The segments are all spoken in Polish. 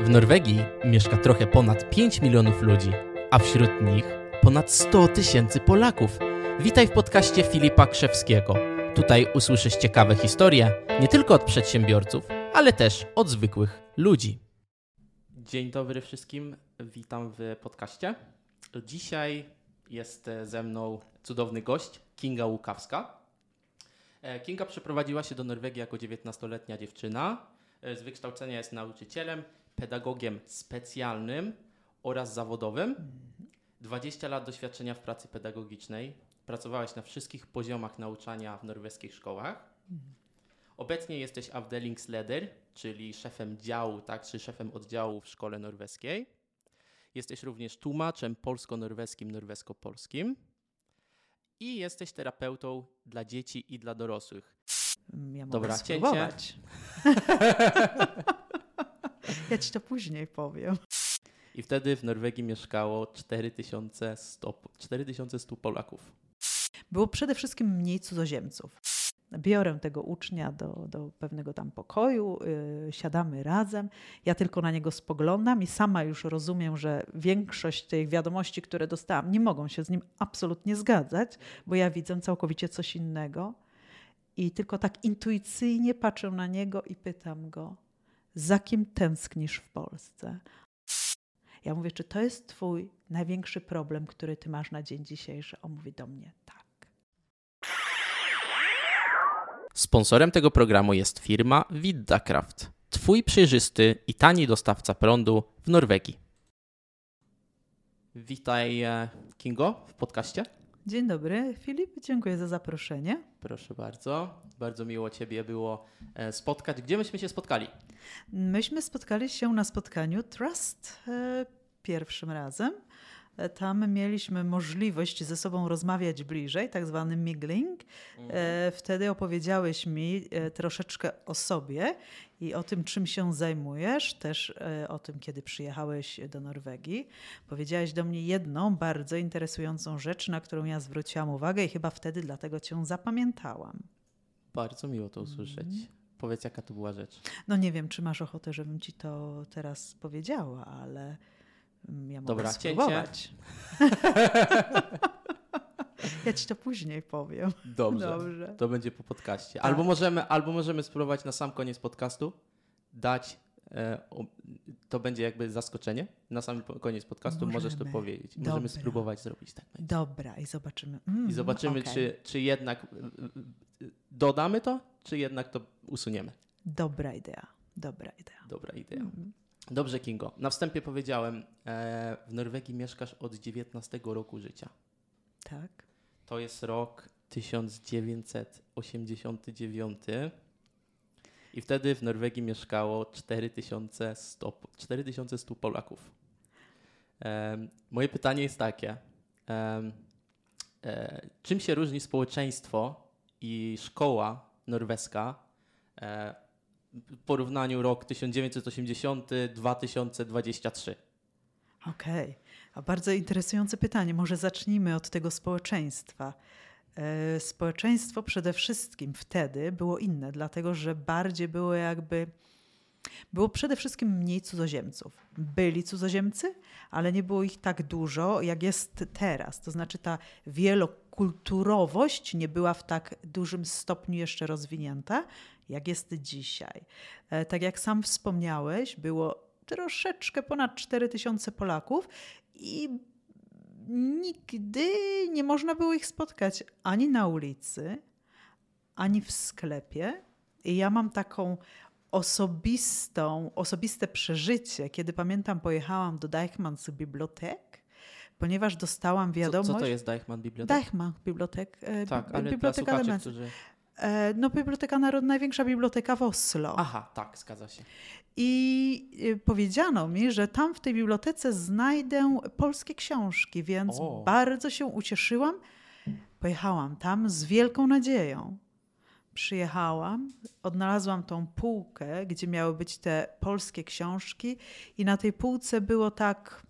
W Norwegii mieszka trochę ponad 5 milionów ludzi, a wśród nich ponad 100 tysięcy Polaków. Witaj w podcaście Filipa Krzewskiego. Tutaj usłyszysz ciekawe historie nie tylko od przedsiębiorców, ale też od zwykłych ludzi. Dzień dobry wszystkim, witam w podcaście. Dzisiaj jest ze mną cudowny gość, Kinga Łukawska. E, Kinga przeprowadziła się do Norwegii jako 19-letnia dziewczyna. E, Z wykształcenia jest nauczycielem, pedagogiem specjalnym oraz zawodowym. 20 lat doświadczenia w pracy pedagogicznej. Pracowałaś na wszystkich poziomach nauczania w norweskich szkołach. Obecnie jesteś Avdelingsleder, czyli szefem działu, tak, czy szefem oddziału w szkole norweskiej. Jesteś również tłumaczem polsko-norweskim, norwesko-polskim. I jesteś terapeutą dla dzieci i dla dorosłych. Ja mogę Dobra, spróbować. ja ci to później powiem. I wtedy w Norwegii mieszkało 4100, 4100 Polaków. Było przede wszystkim mniej cudzoziemców. Biorę tego ucznia do, do pewnego tam pokoju, yy, siadamy razem. Ja tylko na niego spoglądam i sama już rozumiem, że większość tych wiadomości, które dostałam, nie mogą się z nim absolutnie zgadzać, bo ja widzę całkowicie coś innego. I tylko tak intuicyjnie patrzę na niego i pytam go, za kim tęsknisz w Polsce? Ja mówię, czy to jest twój największy problem, który ty masz na dzień dzisiejszy? On mówi do mnie, tak. Sponsorem tego programu jest firma Viddakraft, twój przejrzysty i tani dostawca prądu w Norwegii. Witaj e, Kingo w podcaście. Dzień dobry, Filip, dziękuję za zaproszenie. Proszę bardzo, bardzo miło Ciebie było e, spotkać. Gdzie myśmy się spotkali? Myśmy spotkali się na spotkaniu Trust e, pierwszym razem. E, Tam mieliśmy możliwość ze sobą rozmawiać bliżej, tak zwany mingling. E, Wtedy opowiedziałeś mi e, troszeczkę o sobie i o tym, czym się zajmujesz, też o tym, kiedy przyjechałeś do Norwegii. Powiedziałeś do mnie jedną bardzo interesującą rzecz, na którą ja zwróciłam uwagę i chyba wtedy dlatego cię zapamiętałam. Bardzo miło to usłyszeć. Powiedz, jaka to była rzecz. No nie wiem, czy masz ochotę, żebym ci to teraz powiedziała, ale ja mogę Dobra, spróbować. ja ci to później powiem. Dobrze. Dobrze. To będzie po podcaście. Tak. Albo, możemy, albo możemy spróbować na sam koniec podcastu dać. E, o, to będzie jakby zaskoczenie. Na sam koniec podcastu możesz to Możemy. powiedzieć. Możemy Dobra. spróbować zrobić tak. Dobra, i zobaczymy. Mm, I zobaczymy, okej. czy, czy jednak y, dodamy to, czy jednak to usuniemy. Dobra idea, dobra idea. Dobra idea. Mm. Dobrze, Kingo. Na wstępie powiedziałem, e, w Norwegii mieszkasz od 19 roku życia. Tak. To jest rok 1989. I wtedy w Norwegii mieszkało 4100, 4100 Polaków. Em, moje pytanie jest takie. em, e, czym się różni społeczeństwo i szkoła norweska e, porównaniu rok 1980-2023? Okej, a bardzo interesujące pytanie. Może zacznijmy od tego społeczeństwa. E, Społeczeństwo przede wszystkim wtedy było inne, dlatego że bardziej było jakby. Było przede wszystkim mniej cudzoziemców. Byli cudzoziemcy, ale nie było ich tak dużo, jak jest teraz. To znaczy ta wielokulturowość nie była w tak dużym stopniu jeszcze rozwinięta, jak jest dzisiaj. E, Tak jak sam wspomniałeś, było troszeczkę ponad 4000 Polaków i nigdy nie można było ich spotkać ani na ulicy, ani w sklepie. I ja mam taką osobistą, osobiste przeżycie, kiedy pamiętam, pojechałam do Deichmanns Bibliotek, ponieważ dostałam Co, wiadomość. co to jest Deichmann Bibliotek? Deichmann Bibliotek. e, Tak, ale dla Biblioteka słuchaczy, Lemens. którzy... E, No, Biblioteka Narodowa, największa biblioteka w Oslo. Aha, tak, zgadza się. I y, powiedziano mi, że tam w tej bibliotece znajdę polskie książki, więc O. bardzo się ucieszyłam. Pojechałam tam z wielką nadzieją. Przyjechałam, odnalazłam tą półkę, gdzie miały być te polskie książki, i na tej półce było tak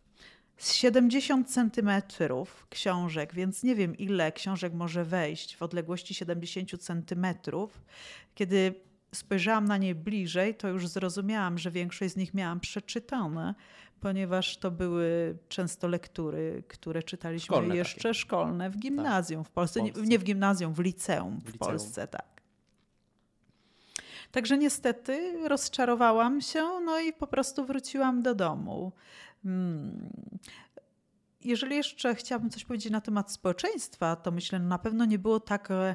z 70 centymetrów książek, więc nie wiem ile książek może wejść w odległości 70 centymetrów. Kiedy spojrzałam na nie bliżej, to już zrozumiałam, że większość z nich miałam przeczytane, ponieważ to były często lektury, które czytaliśmy Szkolne jeszcze takie. szkolne w gimnazjum w Polsce. W Nie, Polsce. nie w gimnazjum, w liceum w, W liceum. Polsce, tak. Także niestety rozczarowałam się, no i po prostu wróciłam do domu. Hmm. Jeżeli jeszcze chciałabym coś powiedzieć na temat społeczeństwa, to myślę, że na pewno nie było tak e,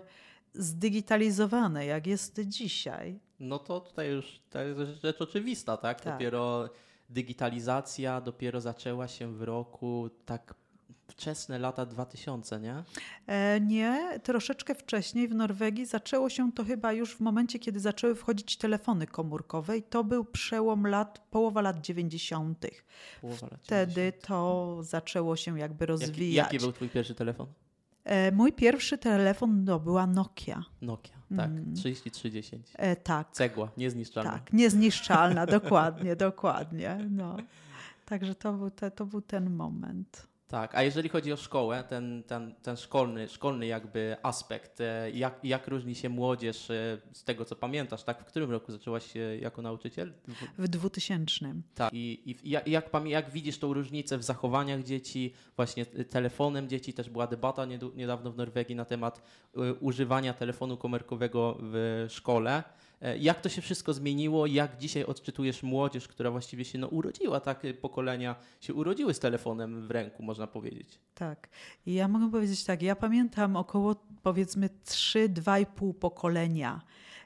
zdigitalizowane, jak jest dzisiaj. No to tutaj już to jest rzecz oczywista, tak? Tak. Dopiero digitalizacja dopiero zaczęła się w roku tak wczesne lata 2000, nie? E, nie, troszeczkę wcześniej w Norwegii zaczęło się to chyba już w momencie, kiedy zaczęły wchodzić telefony komórkowe i to był przełom lat, połowa lat 90. Połowa lat Wtedy 90. to zaczęło się jakby Jaki, rozwijać. jaki był twój pierwszy telefon? E, mój pierwszy telefon to była Nokia. Nokia, tak. Mm. 3310. E, tak, Cegła, niezniszczalna. tak, niezniszczalna, dokładnie, dokładnie. No. Także to był, te, to był ten moment. Tak, a jeżeli chodzi o szkołę, ten, ten, ten szkolny, szkolny jakby aspekt, e, jak, jak różni się młodzież e, z tego, co pamiętasz, tak? W którym roku zaczęłaś e, jako nauczyciel? W- W 2000. Tak. I, i jak, jak, jak widzisz tą różnicę w zachowaniach dzieci, właśnie telefonem dzieci, też była debata niedawno w Norwegii na temat y, używania telefonu komórkowego w szkole. E, Jak to się wszystko zmieniło? Jak dzisiaj odczytujesz młodzież, która właściwie się no, urodziła, tak? y, Pokolenia się urodziły z telefonem w ręku, można powiedzieć. Tak. I ja mogę powiedzieć tak, ja pamiętam około powiedzmy 3-2,5 pokolenia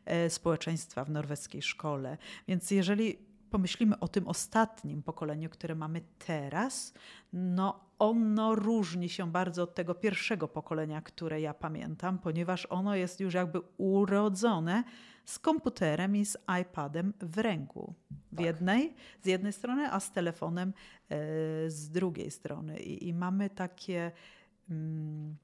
e, społeczeństwa w norweskiej szkole. Więc jeżeli pomyślimy o tym ostatnim pokoleniu, które mamy teraz, no ono różni się bardzo od tego pierwszego pokolenia, które ja pamiętam, ponieważ ono jest już jakby urodzone z komputerem i z iPadem w ręku. W Tak. jednej, z jednej strony, a z telefonem e, z drugiej strony. I, i mamy takie, mm,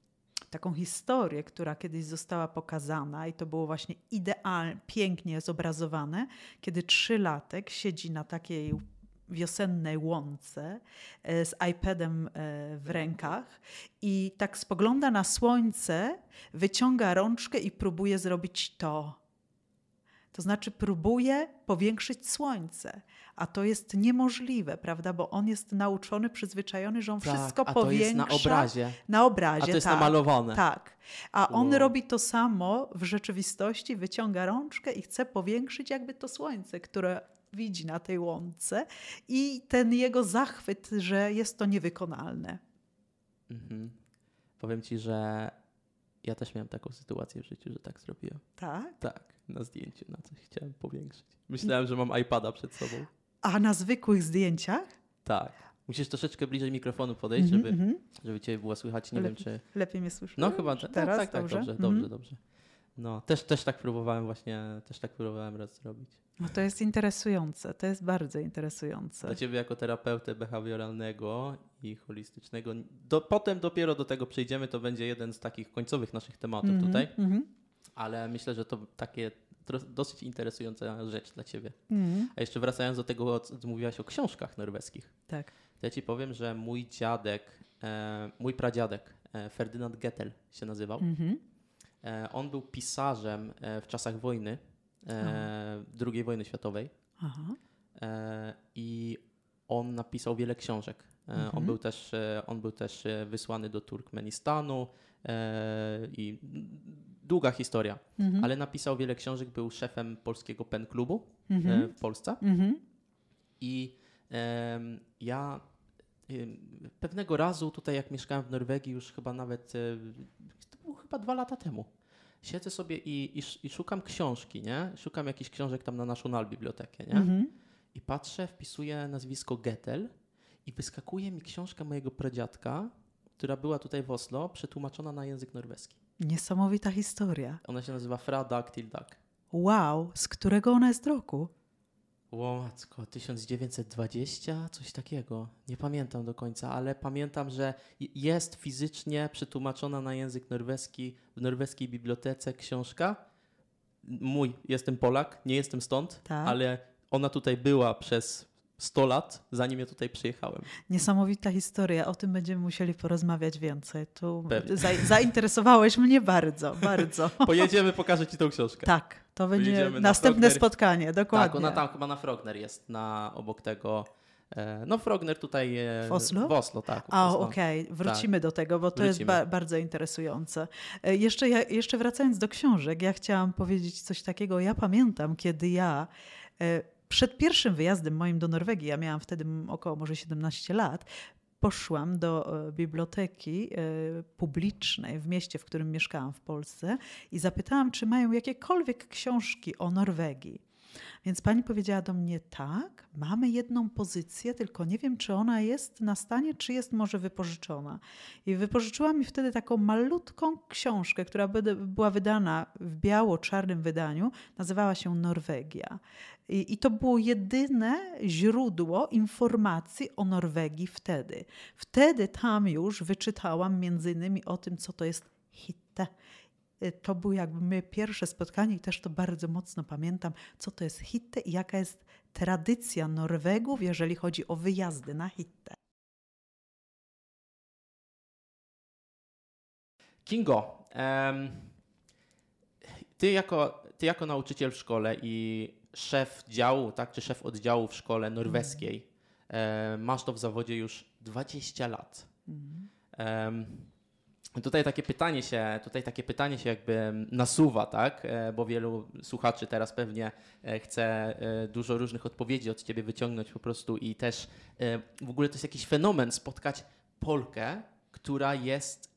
taką historię, która kiedyś została pokazana i to było właśnie idealnie, pięknie zobrazowane, kiedy trzylatek siedzi na takiej wiosennej łące e, z iPadem e, w rękach i tak spogląda na słońce, wyciąga rączkę i próbuje zrobić to. To znaczy próbuje powiększyć słońce, a to jest niemożliwe, prawda? Bo on jest nauczony, przyzwyczajony, że on wszystko Tak, a to powiększa. jest na obrazie, Na obrazie, a to jest tak. namalowane. Tak. A on Wow. robi to samo w rzeczywistości, wyciąga rączkę i chce powiększyć jakby to słońce, które widzi na tej łące i ten jego zachwyt, że jest to niewykonalne. Mhm. Powiem ci, że ja też miałem taką sytuację w życiu, że tak zrobiłem. Tak? Tak, na zdjęciu na coś chciałem powiększyć. Myślałem, że mam iPada przed sobą. A na zwykłych zdjęciach? Tak. Musisz troszeczkę bliżej mikrofonu podejść, Mhm, żeby, mhm. żeby cię było słychać. Nie Ale- wiem, czy... Lepiej mnie słyszysz? No chyba, teraz tak, tak, dobrze? dobrze, Mhm. dobrze, dobrze. No, też, też tak próbowałem właśnie, też tak próbowałem raz zrobić. No to jest interesujące, to jest bardzo interesujące. Dla ciebie jako terapeutę behawioralnego i holistycznego, do, potem dopiero do tego przejdziemy, to będzie jeden z takich końcowych naszych tematów Mhm, tutaj, mhm, ale myślę, że to takie dosyć interesująca rzecz dla ciebie. mhm. A jeszcze wracając do tego, co mówiłaś o książkach norweskich. Tak. To ja ci powiem, że mój dziadek, e, mój pradziadek, e, Ferdynand Gettel się nazywał. Mhm. E, on był pisarzem e, w czasach wojny, e, II wojny światowej Aha. i on napisał wiele książek. E, On Mhm. był też, on był też wysłany do Turkmenistanu i długa historia, Mhm. ale napisał wiele książek, był szefem polskiego pen klubu Mhm. w Polsce. Mhm. I ja pewnego razu tutaj, jak mieszkałem w Norwegii, już chyba nawet, chyba dwa lata temu, siedzę sobie i, i, i szukam książki, nie? Szukam jakichś książek tam na National Bibliotekę, nie? Mhm. I patrzę, wpisuję nazwisko Gettel i wyskakuje mi książka mojego pradziadka, która była tutaj w Oslo, przetłumaczona na język norweski. Niesamowita historia. Ona się nazywa Fra Dag til Dag. Wow, z którego ona jest roku? Łomacko, 1920, coś takiego. Nie pamiętam do końca, ale pamiętam, że jest fizycznie przetłumaczona na język norweski w norweskiej bibliotece książka. Mój, jestem Polak, nie jestem stąd, Tak. ale ona tutaj była przez 100 lat, zanim ja tutaj przyjechałem. Niesamowita historia. O tym będziemy musieli porozmawiać więcej. Tu Pewnie. za, zainteresowałeś mnie bardzo, bardzo. Pojedziemy, pokażę ci tą książkę. Tak, To będzie na następne Frogner. spotkanie, dokładnie. Tak, ona tam chyba na Frogner jest, na obok tego. E, no, Frogner tutaj. E, W Oslo? W Oslo, tak. A, okej, wrócimy do tego, bo to jest Wrócimy. ba bardzo interesujące. E, Jeszcze, ja, jeszcze wracając do książek, ja chciałam powiedzieć coś takiego. Ja pamiętam, kiedy ja przed pierwszym wyjazdem moim do Norwegii, ja miałam wtedy około może 17 lat, poszłam do e, biblioteki e, publicznej w mieście, w którym mieszkałam w Polsce i zapytałam, czy mają jakiekolwiek książki o Norwegii. Więc pani powiedziała do mnie: Tak, mamy jedną pozycję, tylko nie wiem, czy ona jest na stanie, czy jest może wypożyczona. I wypożyczyła mi wtedy taką malutką książkę, która była wydana w biało-czarnym wydaniu, nazywała się Norwegia. I, I to było jedyne źródło informacji o Norwegii wtedy. Wtedy tam już wyczytałam między innymi o tym, co to jest hitte. Y, To było jakby moje pierwsze spotkanie i też to bardzo mocno pamiętam, co to jest hitte i jaka jest tradycja Norwegów, jeżeli chodzi o wyjazdy na hitte. Kingo, em, ty, jako, ty jako nauczyciel w szkole i szef działu, tak, czy szef oddziału w szkole norweskiej, e, masz to w zawodzie już 20 lat. Em, Tutaj takie pytanie się, tutaj takie pytanie się jakby nasuwa, tak? E, Bo wielu słuchaczy teraz pewnie e, chce e, dużo różnych odpowiedzi od ciebie wyciągnąć po prostu i też w ogóle to jest jakiś fenomen spotkać Polkę, która jest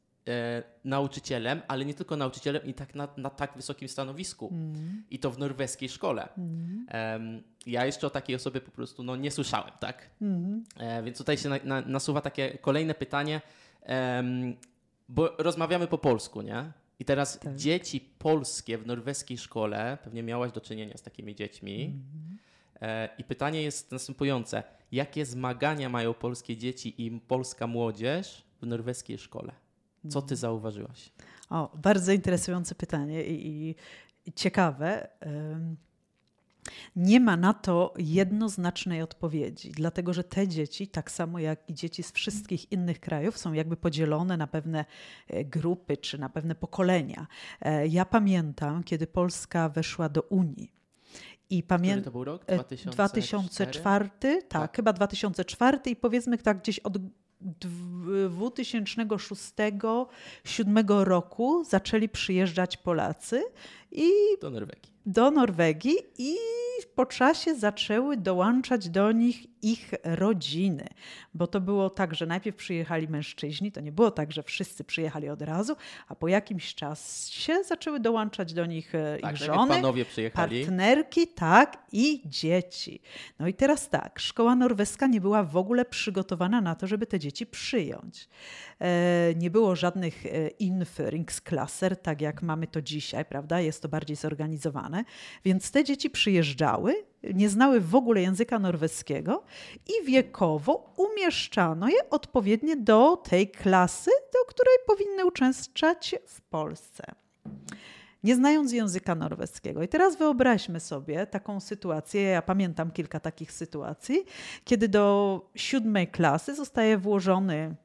nauczycielem, ale nie tylko nauczycielem i tak na, na tak wysokim stanowisku. I to w norweskiej szkole. Em, ja jeszcze o takiej osobie po prostu no, nie słyszałem, tak? E, więc tutaj się na, na, nasuwa takie kolejne pytanie, bo rozmawiamy po polsku, nie? I teraz Tak. dzieci polskie w norweskiej szkole, pewnie miałaś do czynienia z takimi dziećmi. E, I pytanie jest następujące. Jakie zmagania mają polskie dzieci i polska młodzież w norweskiej szkole? Co ty zauważyłaś? O, bardzo interesujące pytanie i, i, ciekawe. Nie ma na to jednoznacznej odpowiedzi, dlatego że te dzieci, tak samo jak i dzieci z wszystkich innych krajów, są jakby podzielone na pewne e, grupy czy na pewne pokolenia. E, Ja pamiętam, kiedy Polska weszła do Unii. I pamiętam. to był rok? E, 2004? 2004, tak, Tak. chyba 2004 i powiedzmy tak gdzieś od 2006-2007 roku zaczęli przyjeżdżać Polacy i Do Norwegii. Do Norwegii i po czasie zaczęły dołączać do nich ich rodziny. Bo to było tak, że najpierw przyjechali mężczyźni, to nie było tak, że wszyscy przyjechali od razu, a po jakimś czasie zaczęły dołączać do nich e, Tak, ich żony, panowie przyjechali. partnerki, tak, i dzieci. No i teraz tak, szkoła norweska nie była w ogóle przygotowana na to, żeby te dzieci przyjąć. E, nie było żadnych e, införingsklasser, tak jak mamy to dzisiaj, prawda? Jest to bardziej zorganizowane. Więc te dzieci przyjeżdżały, nie znały w ogóle języka norweskiego i wiekowo umieszczano je odpowiednio do tej klasy, do której powinny uczęszczać w Polsce nie znając języka norweskiego. I teraz wyobraźmy sobie taką sytuację, ja pamiętam kilka takich sytuacji, kiedy do siódmej klasy zostaje włożony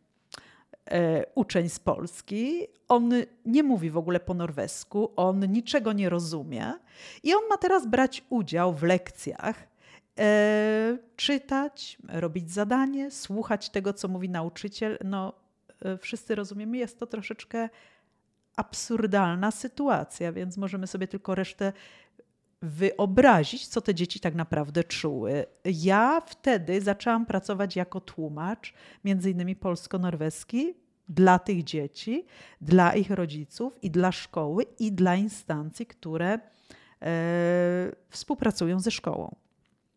uczeń z Polski. On nie mówi w ogóle po norwesku, on niczego nie rozumie i on ma teraz brać udział w lekcjach. E, czytać, robić zadanie, słuchać tego, co mówi nauczyciel. No, e, wszyscy rozumiemy, jest to troszeczkę absurdalna sytuacja, więc możemy sobie tylko resztę wyobrazić, co te dzieci tak naprawdę czuły. Ja wtedy zaczęłam pracować jako tłumacz, między innymi polsko-norweski, dla tych dzieci, dla ich rodziców i dla szkoły i dla instancji, które e, współpracują ze szkołą.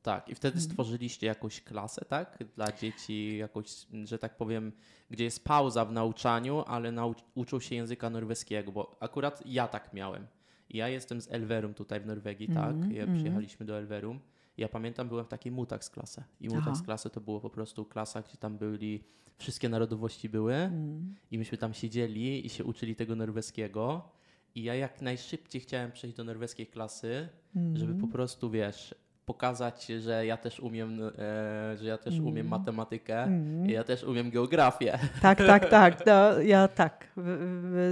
Tak, i wtedy Mhm. stworzyliście jakąś klasę, tak? Dla dzieci, jakąś, że tak powiem, gdzie jest pauza w nauczaniu, ale nauc- uczą się języka norweskiego, bo akurat ja tak miałem. Ja jestem z Elverum tutaj w Norwegii, Mhm, tak? Ja przyjechaliśmy do Elverum. Ja pamiętam, byłem w takiej Mutax klasę. I Mutax klasę to było po prostu klasa, gdzie tam byli, wszystkie narodowości były Mhm. i myśmy tam siedzieli i się uczyli tego norweskiego. I ja jak najszybciej chciałem przejść do norweskiej klasy, żeby po prostu, wiesz, pokazać, że ja też umiem, e, że ja też Mm. umiem matematykę, Mm. i ja też umiem geografię. Tak, tak, tak. No, ja tak.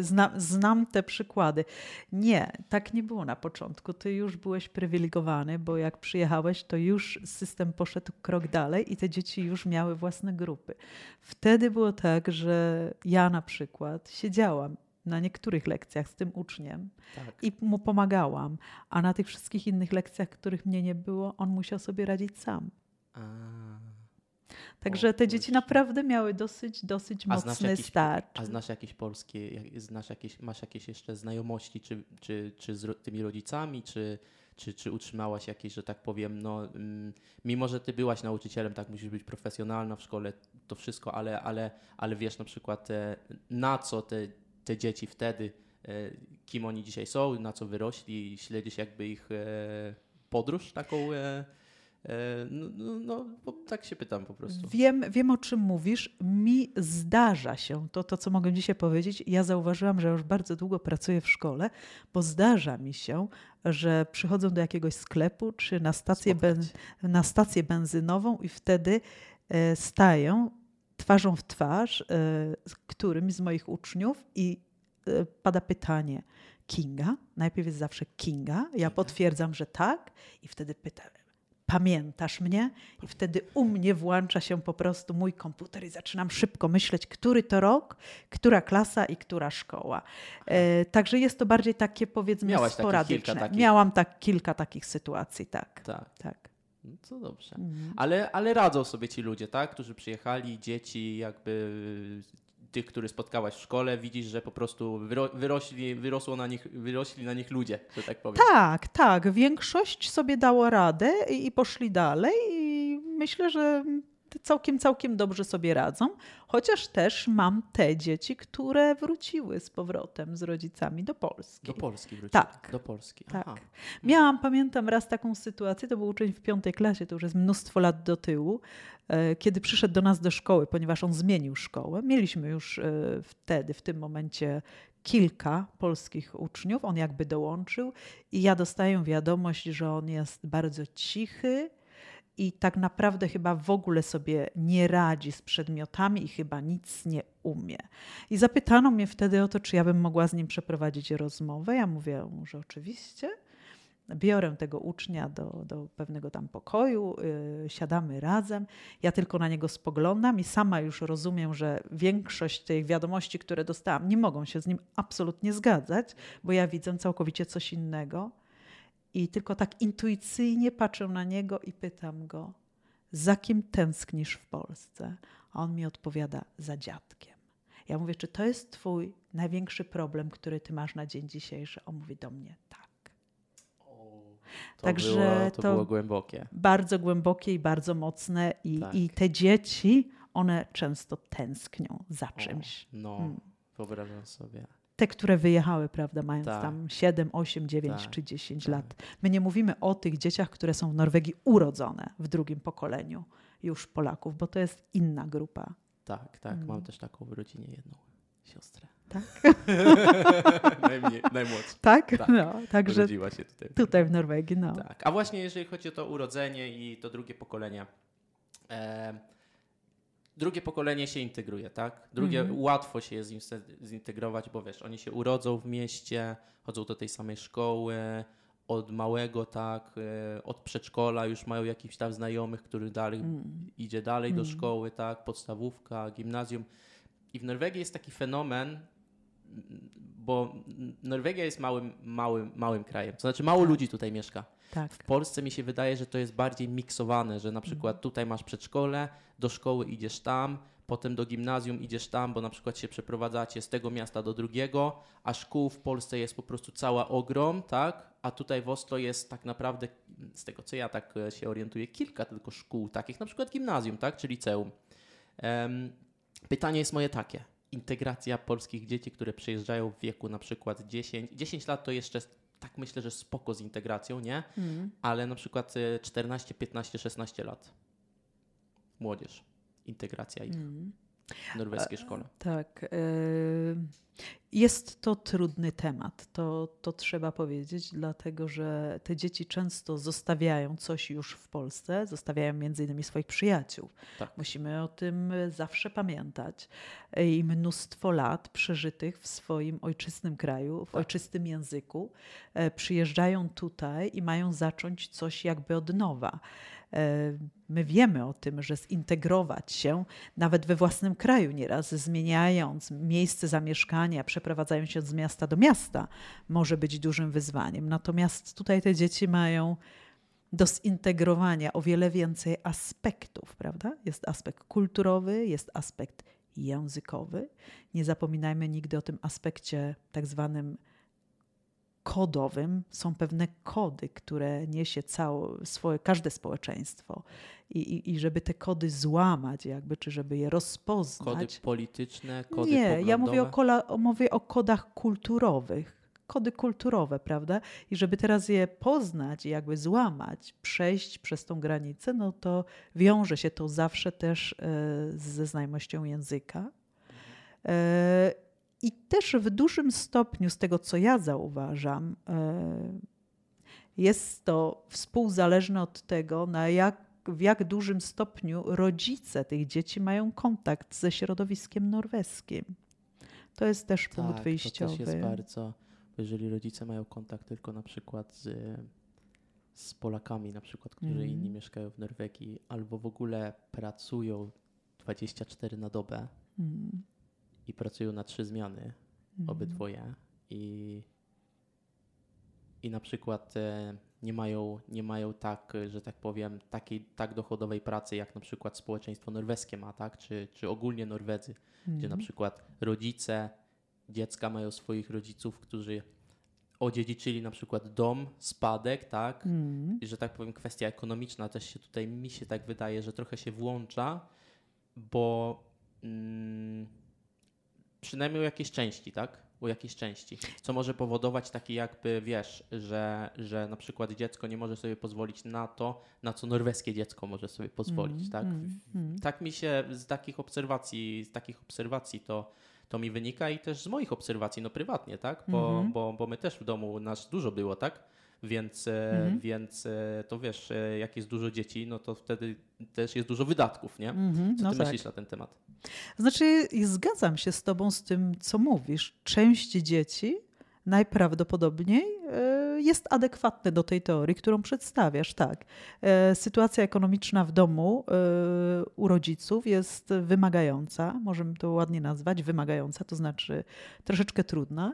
Znam, znam te przykłady. Nie, tak nie było na początku. Ty już byłeś prywilegowany, bo jak przyjechałeś, to już system poszedł krok dalej i te dzieci już miały własne grupy. Wtedy było tak, że ja na przykład siedziałam na niektórych lekcjach z tym uczniem Tak. i mu pomagałam, a na tych wszystkich innych lekcjach, których mnie nie było, on musiał sobie radzić sam. A. Także te dzieci naprawdę miały dosyć, dosyć A mocny jakiś- start. A znasz jakieś polskie, znasz jakieś, masz jakieś jeszcze znajomości, czy, czy, czy z tymi rodzicami, czy, czy, czy utrzymałaś jakieś, że tak powiem, no, mm, mimo że ty byłaś nauczycielem, tak, musisz być profesjonalna w szkole, to wszystko, ale, ale, ale wiesz na przykład, e, na co te, te dzieci wtedy, e, kim oni dzisiaj są, na co wyrośli, śledzisz jakby ich e, podróż taką, e, no, no, no, tak się pytam po prostu. Wiem, wiem, o czym mówisz. Mi zdarza się, to, to co mogę dzisiaj powiedzieć, ja zauważyłam, że już bardzo długo pracuję w szkole, bo zdarza mi się, że przychodzą do jakiegoś sklepu czy na stację, ben, na stację benzynową i wtedy stają twarzą w twarz e, z którymś z moich uczniów i e, pada pytanie Kinga. Najpierw jest zawsze Kinga. Ja potwierdzam, że tak i wtedy pytam pamiętasz mnie? I wtedy u mnie włącza się po prostu mój komputer i zaczynam szybko myśleć, który to rok, która klasa i która szkoła. E, także jest to bardziej takie powiedzmy Miałaś takich sporadyczne. kilka takich. Miałam tak kilka takich sytuacji, tak. Tak. tak. No to dobrze. Mhm. Ale, ale radzą sobie ci ludzie, tak? Którzy przyjechali, dzieci, jakby tych, których spotkałaś w szkole, widzisz, że po prostu wyro, wyrośli, wyrosło na nich, wyrośli na nich ludzie, że tak powiem. Tak, tak. Większość sobie dało radę i, i poszli dalej i myślę, że całkiem, całkiem dobrze sobie radzą. Chociaż też mam te dzieci, które wróciły z powrotem z rodzicami do Polski. Do Polski wrócili. Tak. Do Polski. Tak. Aha. Miałam, pamiętam raz taką sytuację, to był uczeń w piątej klasie, to już jest mnóstwo lat do tyłu, e, kiedy przyszedł do nas do szkoły, ponieważ on zmienił szkołę. Mieliśmy już e, wtedy, w tym momencie kilka polskich uczniów, on jakby dołączył i ja dostaję wiadomość, że on jest bardzo cichy i tak naprawdę chyba w ogóle sobie nie radzi z przedmiotami i chyba nic nie umie. I zapytano mnie wtedy o to, czy ja bym mogła z nim przeprowadzić rozmowę. Ja mówię, że oczywiście. Biorę tego ucznia do, do pewnego tam pokoju, yy, siadamy razem. Ja tylko na niego spoglądam i sama już rozumiem, że większość tych wiadomości, które dostałam, nie mogą się z nim absolutnie zgadzać, bo ja widzę całkowicie coś innego. I tylko tak intuicyjnie patrzę na niego i pytam go, za kim tęsknisz w Polsce? A on mi odpowiada, za dziadkiem. Ja mówię, czy to jest twój największy problem, który ty masz na dzień dzisiejszy? On mówi do mnie, tak. O, to Także było, to, to- było głębokie. Bardzo głębokie i bardzo mocne i, Tak. i te dzieci, one często tęsknią za O, czymś. no, Mm. wyobrażam sobie. Te, które wyjechały, prawda, mając Tak. tam 7, 8, 9 Tak, czy 10 tak. lat. My nie mówimy o tych dzieciach, które są w Norwegii urodzone w drugim pokoleniu już Polaków, bo to jest inna grupa. Tak, tak. Mm. Mam też taką w rodzinie jedną siostrę. Tak? Najmniej, najmłodsza. Tak? Tak. No, także Urodziła się tutaj. tutaj w Norwegii, no. Tak. A właśnie jeżeli chodzi o to urodzenie i to drugie pokolenie. E, drugie pokolenie się integruje, tak? Drugie Mhm. łatwo się zinse- zintegrować, bo wiesz, oni się urodzą w mieście, chodzą do tej samej szkoły, od małego, tak, e, od przedszkola już mają jakichś tam znajomych, który dalej Mm. idzie dalej do Mm. szkoły, tak, podstawówka, gimnazjum. I w Norwegii jest taki fenomen, bo Norwegia jest małym, małym, małym krajem. To znaczy mało Tak. ludzi tutaj mieszka. Tak. W Polsce mi się wydaje, że to jest bardziej miksowane, że na Mhm. przykład tutaj masz przedszkole, do szkoły idziesz tam, potem do gimnazjum idziesz tam, bo na przykład się przeprowadzacie z tego miasta do drugiego, a szkół w Polsce jest po prostu cała ogrom, tak? A tutaj w Oslo jest tak naprawdę, z tego co ja tak e, się orientuję, kilka tylko szkół takich, na przykład gimnazjum, tak? Czy liceum. Em, pytanie jest moje takie. Integracja polskich dzieci, które przyjeżdżają w wieku na przykład 10, 10 lat to jeszcze tak myślę, że spoko z integracją, nie? Mm. ale na przykład e, 14, 15, 16 lat. Młodzież. Integracja ich Mm. W norweskiej szkole. Tak. y, jest to trudny temat, to, to trzeba powiedzieć, dlatego że te dzieci często zostawiają coś już w Polsce, zostawiają między innymi swoich przyjaciół. Tak. Musimy o tym zawsze pamiętać. I mnóstwo lat przeżytych w swoim ojczystym kraju, w Tak. ojczystym języku, e, przyjeżdżają tutaj i mają zacząć coś jakby od nowa. E, My wiemy o tym, że zintegrować się nawet we własnym kraju nieraz, zmieniając miejsce zamieszkania, przeprowadzając się z miasta do miasta, może być dużym wyzwaniem. Natomiast tutaj te dzieci mają do zintegrowania o wiele więcej aspektów, prawda? Jest aspekt kulturowy, jest aspekt językowy. Nie zapominajmy nigdy o tym aspekcie tak zwanym kodowym. Są pewne kody, które niesie całe, swoje, każde społeczeństwo. I, i, I żeby te kody złamać, jakby, czy żeby je Kody rozpoznać. polityczne, kody Nie, poglądowe. ja mówię o, kola, mówię o kodach kulturowych. Kody kulturowe, prawda? I żeby teraz je poznać i jakby złamać, przejść przez tą granicę, no to wiąże się to zawsze też e, ze znajomością języka. E, I też w dużym stopniu, z tego co ja zauważam, e, jest to współzależne od tego, na jak, w jak dużym stopniu rodzice tych dzieci mają kontakt ze środowiskiem norweskim. To jest też punkt tak, wyjściowy. To też jest bardzo, bo jeżeli rodzice mają kontakt tylko na przykład z, z Polakami, na przykład, którzy Mhm. inni mieszkają w Norwegii, albo w ogóle pracują 24 na dobę Mm, i pracują na trzy zmiany, mm. obydwoje, i, i na przykład e, nie mają, nie mają tak, że tak powiem, takiej tak dochodowej pracy, jak na przykład społeczeństwo norweskie ma, tak? Czy, czy ogólnie Norwedzy, gdzie na Mhm. przykład rodzice dziecka mają swoich rodziców, którzy odziedziczyli na przykład dom, spadek, tak? Mm. I że tak powiem, kwestia ekonomiczna też się tutaj, mi się tak wydaje, że trochę się włącza, bo mm, przynajmniej o jakiejś części, tak? O jakiejś części. Co może powodować taki jakby, wiesz, że, że na przykład dziecko nie może sobie pozwolić na to, na co norweskie dziecko może sobie pozwolić, Mm, tak? mm, mm. Tak mi się z takich obserwacji, z takich obserwacji to, to mi wynika i też z moich obserwacji, no prywatnie, tak? Bo, Mhm. bo, bo my też w domu nas dużo było, tak? Więc, e, Mhm. więc e, to wiesz, e, jak jest dużo dzieci, no to wtedy też jest dużo wydatków, nie? Mhm, Co no ty tak. myślisz na ten temat? Znaczy, zgadzam się z Tobą z tym, co mówisz. Część dzieci najprawdopodobniej e, jest adekwatne do tej teorii, którą przedstawiasz. Tak. E, Sytuacja ekonomiczna w domu e, u rodziców jest wymagająca, możemy to ładnie nazwać, wymagająca, to znaczy troszeczkę trudna.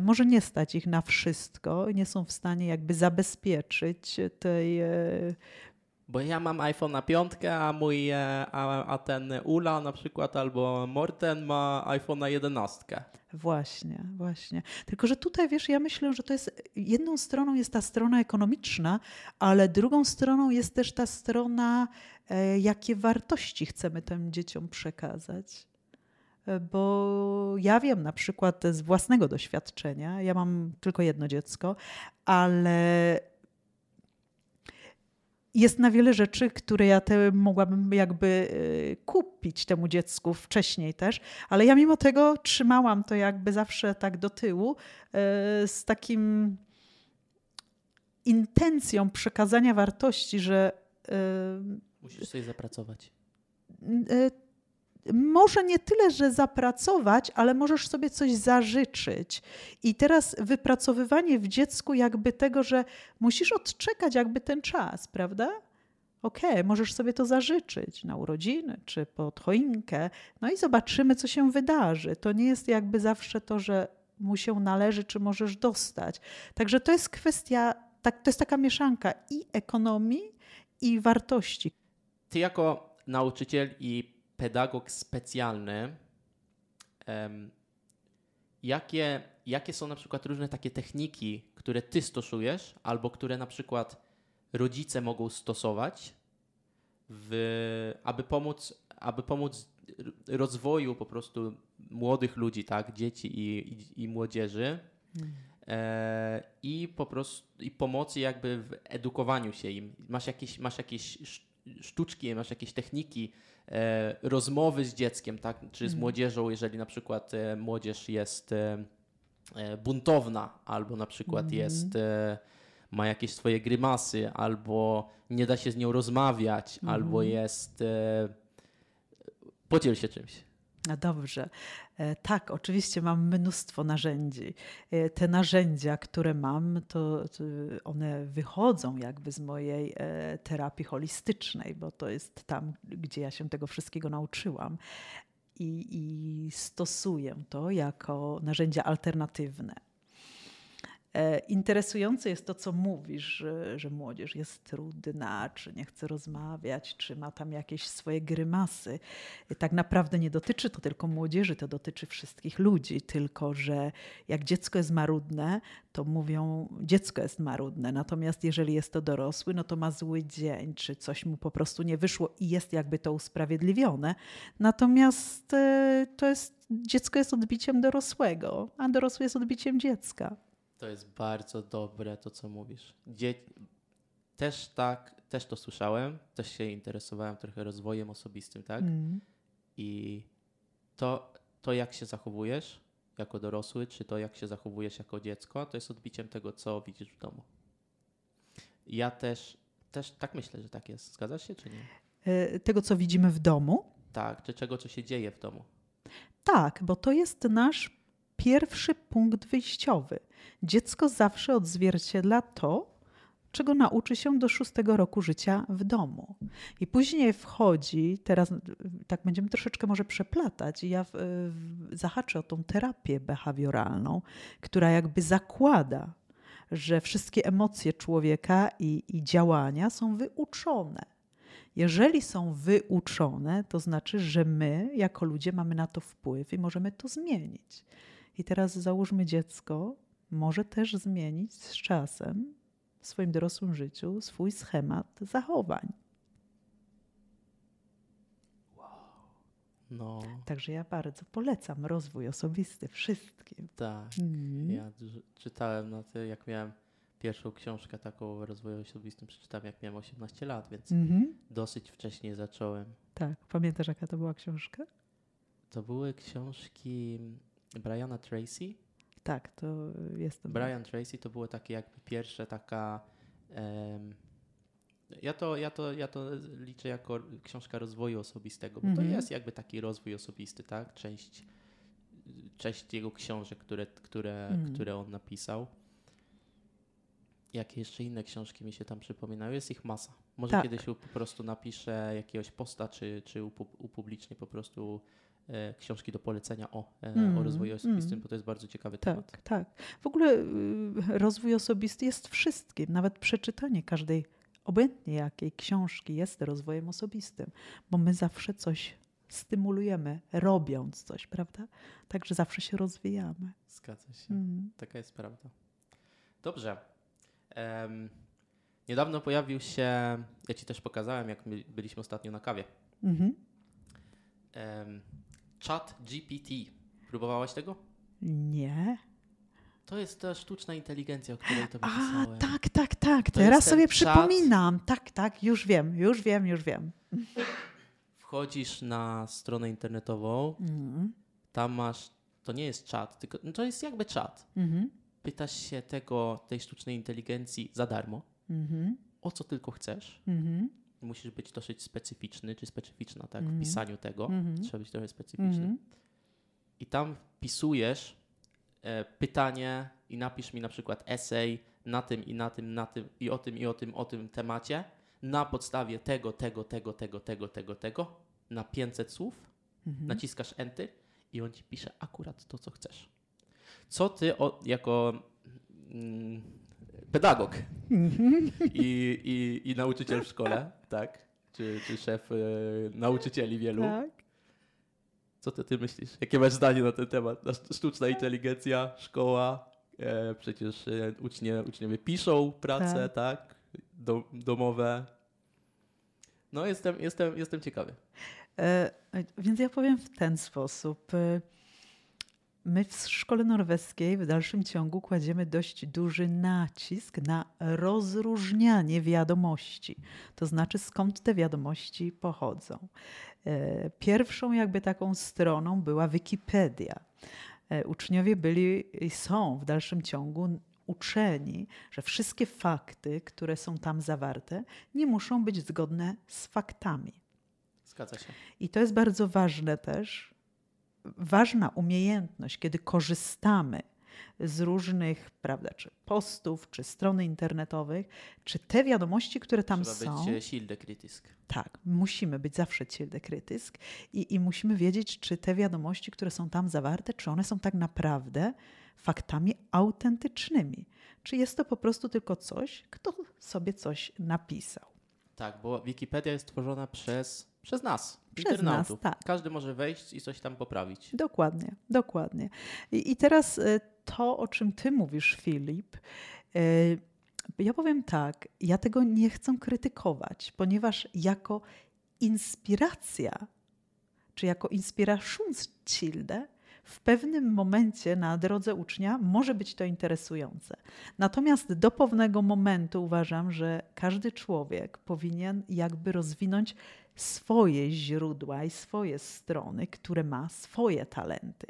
Może nie stać ich na wszystko, nie są w stanie jakby zabezpieczyć tej Bo ja mam iPhone na piątkę, a mój, e, a, a ten Ula na przykład albo Morten ma iPhone na jedenastkę. Właśnie, właśnie. Tylko, że tutaj wiesz, ja myślę, że to jest jedną stroną jest ta strona ekonomiczna, ale drugą stroną jest też ta strona, e, jakie wartości chcemy tym dzieciom przekazać. E, Bo ja wiem na przykład z własnego doświadczenia, ja mam tylko jedno dziecko, ale jest na wiele rzeczy, które ja te mogłabym jakby e, kupić temu dziecku wcześniej też, ale ja mimo tego trzymałam to jakby zawsze tak do tyłu e, z takim intencją przekazania wartości, że e, Musisz sobie zapracować. Może nie tyle, że zapracować, ale możesz sobie coś zażyczyć. I teraz wypracowywanie w dziecku jakby tego, że musisz odczekać jakby ten czas, prawda? Okej, możesz sobie to zażyczyć na urodziny czy pod choinkę, no i zobaczymy, co się wydarzy. To nie jest jakby zawsze to, że mu się należy, czy możesz dostać. Także to jest kwestia, tak, to jest taka mieszanka i ekonomii, i wartości. Ty jako nauczyciel i pedagog specjalny, jakie, jakie są na przykład różne takie techniki, które ty stosujesz, albo które na przykład rodzice mogą stosować, w, aby, pomóc, aby pomóc rozwoju po prostu młodych ludzi, tak, dzieci i, i, i młodzieży, e, i po prostu i pomocy jakby w edukowaniu się im. Masz jakieś, masz jakieś sztuczki, masz jakieś techniki e, rozmowy z dzieckiem, tak? czy z Mhm. młodzieżą, jeżeli na przykład e, młodzież jest e, e, buntowna, albo na przykład Mhm. jest, e, ma jakieś swoje grymasy, albo nie da się z nią rozmawiać, Mhm. albo jest. E, podziel się czymś. No dobrze. E, Tak, oczywiście mam mnóstwo narzędzi. E, Te narzędzia, które mam, to, one wychodzą jakby z mojej e, terapii holistycznej, bo to jest tam, gdzie ja się tego wszystkiego nauczyłam. I, i stosuję to jako narzędzia alternatywne. E, Interesujące jest to, co mówisz, że, że młodzież jest trudna, czy nie chce rozmawiać, czy ma tam jakieś swoje grymasy. Tak naprawdę nie dotyczy to tylko młodzieży, to dotyczy wszystkich ludzi, tylko że jak dziecko jest marudne, to mówią, dziecko jest marudne, natomiast jeżeli jest to dorosły, no to ma zły dzień, czy coś mu po prostu nie wyszło i jest jakby to usprawiedliwione. Natomiast e, to jest, dziecko jest odbiciem dorosłego, a dorosły jest odbiciem dziecka. To jest bardzo dobre to, co mówisz. Dzie- też tak, też to słyszałem, też się interesowałem trochę rozwojem osobistym, tak? Mm. I to, to, jak się zachowujesz jako dorosły, czy to, jak się zachowujesz jako dziecko, to jest odbiciem tego, co widzisz w domu. Ja też, też tak myślę, że tak jest. Zgadzasz się, czy nie? E, Tego, co widzimy w domu, Tak, czy czego, co się dzieje w domu. Tak, bo to jest nasz pierwszy punkt wyjściowy. Dziecko zawsze odzwierciedla to, czego nauczy się do szóstego roku życia w domu. I później wchodzi, teraz tak będziemy troszeczkę może przeplatać, i ja w, w, zahaczę o tą terapię behawioralną, która jakby zakłada, że wszystkie emocje człowieka i, i działania są wyuczone. Jeżeli są wyuczone, to znaczy, że my, jako ludzie, mamy na to wpływ i możemy to zmienić. I teraz załóżmy dziecko, może też zmienić z czasem w swoim dorosłym życiu swój schemat zachowań. No, Także ja bardzo polecam rozwój osobisty wszystkim. tak. Mhm. Ja czytałem na to, jak miałem pierwszą książkę taką o rozwoju osobistym, przeczytałem jak miałem 18 lat, więc Mhm. dosyć wcześnie zacząłem. Tak, pamiętasz jaka to była książka? To były książki Briana Tracy. Tak, to jest. Brian Tracy to było takie jakby pierwsze taka. em, ja, to, ja, to, ja to liczę jako książka rozwoju osobistego, bo Mhm. to jest jakby taki rozwój osobisty, tak? Część, część jego książek, które, które, Mhm. które on napisał. Jakie jeszcze inne książki mi się tam przypominają? Jest ich masa. Może Tak. kiedyś po prostu napiszę jakiegoś posta, czy, czy upu- upublicznię po prostu książki do polecenia o, e, Mm, o rozwoju osobistym, mm. bo to jest bardzo ciekawy temat. Tak, tak. W ogóle y, rozwój osobisty jest wszystkim. Nawet przeczytanie każdej, obojętnie jakiej książki jest rozwojem osobistym, bo my zawsze coś stymulujemy, robiąc coś, prawda? Także zawsze się rozwijamy. Zgadza się. Mm. Taka jest prawda. Dobrze. Em, niedawno pojawił się, ja ci też pokazałem, jak my byliśmy ostatnio na kawie. Mhm. Chat GPT. Próbowałaś tego? Nie. To jest ta sztuczna inteligencja, o której to A, pisałem. tak, tak, tak. To Teraz sobie czat. przypominam. Tak, tak, już wiem, już wiem, już wiem. Wchodzisz na stronę internetową, Mhm. tam masz, to nie jest czat, tylko no to jest jakby czat. Mhm. Pytasz się tego, tej sztucznej inteligencji za darmo, Mhm. o co tylko chcesz. Mhm. Musisz być dosyć specyficzny, czy specyficzna, tak, Mhm. w pisaniu tego. Mhm. Trzeba być trochę specyficzny. Mhm. I tam wpisujesz e, pytanie i napisz mi na przykład esej na tym i na tym, na tym i o tym i o tym, o tym temacie na podstawie tego, tego, tego, tego, tego, tego, tego na 500 słów. Mhm. Naciskasz Enter i on ci pisze akurat to, co chcesz. Co ty o, jako mm, pedagog Mhm. i, i, i nauczyciel w szkole, tak? Czy, czy szef e, nauczycieli wielu, Tak. co ty, ty myślisz? Jakie masz zdanie na ten temat? Na sztu- Sztuczna inteligencja, szkoła, e, przecież e, ucznie, uczniowie piszą prace, tak? Do, domowe. No jestem, jestem, jestem ciekawy. E, Więc ja powiem w ten sposób. My w szkole norweskiej w dalszym ciągu kładziemy dość duży nacisk na rozróżnianie wiadomości, to znaczy skąd te wiadomości pochodzą. E, pierwszą jakby taką stroną była Wikipedia. E, uczniowie byli i są w dalszym ciągu uczeni, że wszystkie fakty, które są tam zawarte, nie muszą być zgodne z faktami. Zgadza się. I to jest bardzo ważne też, ważna umiejętność, kiedy korzystamy z różnych, prawda, czy postów, czy strony internetowych, czy te wiadomości, które tam Trzeba są. być e, silny krytysk. Tak, musimy być zawsze silny krytysk i, i musimy wiedzieć, czy te wiadomości, które są tam zawarte, czy one są tak naprawdę faktami autentycznymi. Czy jest to po prostu tylko coś, kto sobie coś napisał. Tak, bo Wikipedia jest tworzona przez, przez nas, Przez internautów. nas, tak. Każdy może wejść i coś tam poprawić. Dokładnie, dokładnie. I, i teraz y, to, o czym ty mówisz, Filip, y, ja powiem tak, ja tego nie chcę krytykować, ponieważ jako inspiracja, czy jako Inspirationskilde, w pewnym momencie na drodze ucznia może być to interesujące. Natomiast do pewnego momentu uważam, że każdy człowiek powinien jakby rozwinąć swoje źródła i swoje strony, które ma swoje talenty.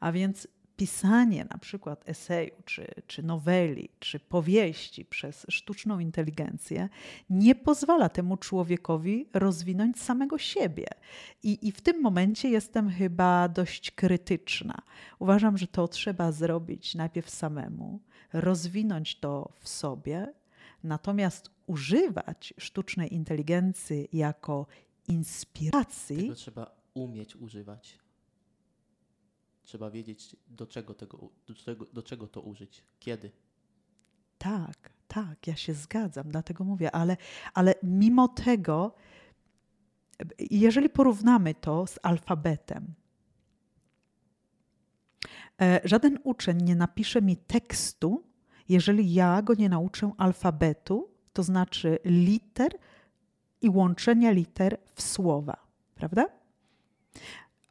A więc pisanie na przykład eseju, czy, czy noweli, czy powieści przez sztuczną inteligencję nie pozwala temu człowiekowi rozwinąć samego siebie. I, I w tym momencie jestem chyba dość krytyczna. Uważam, że to trzeba zrobić najpierw samemu, rozwinąć to w sobie, natomiast używać sztucznej inteligencji jako inspiracji. Tego trzeba umieć używać. Trzeba wiedzieć, do czego, tego, do, czego, do czego to użyć, kiedy. Tak, tak, ja się zgadzam, dlatego mówię, ale, ale mimo tego, jeżeli porównamy to z alfabetem, e, żaden uczeń nie napisze mi tekstu, jeżeli ja go nie nauczę alfabetu, to znaczy liter i łączenia liter w słowa, prawda?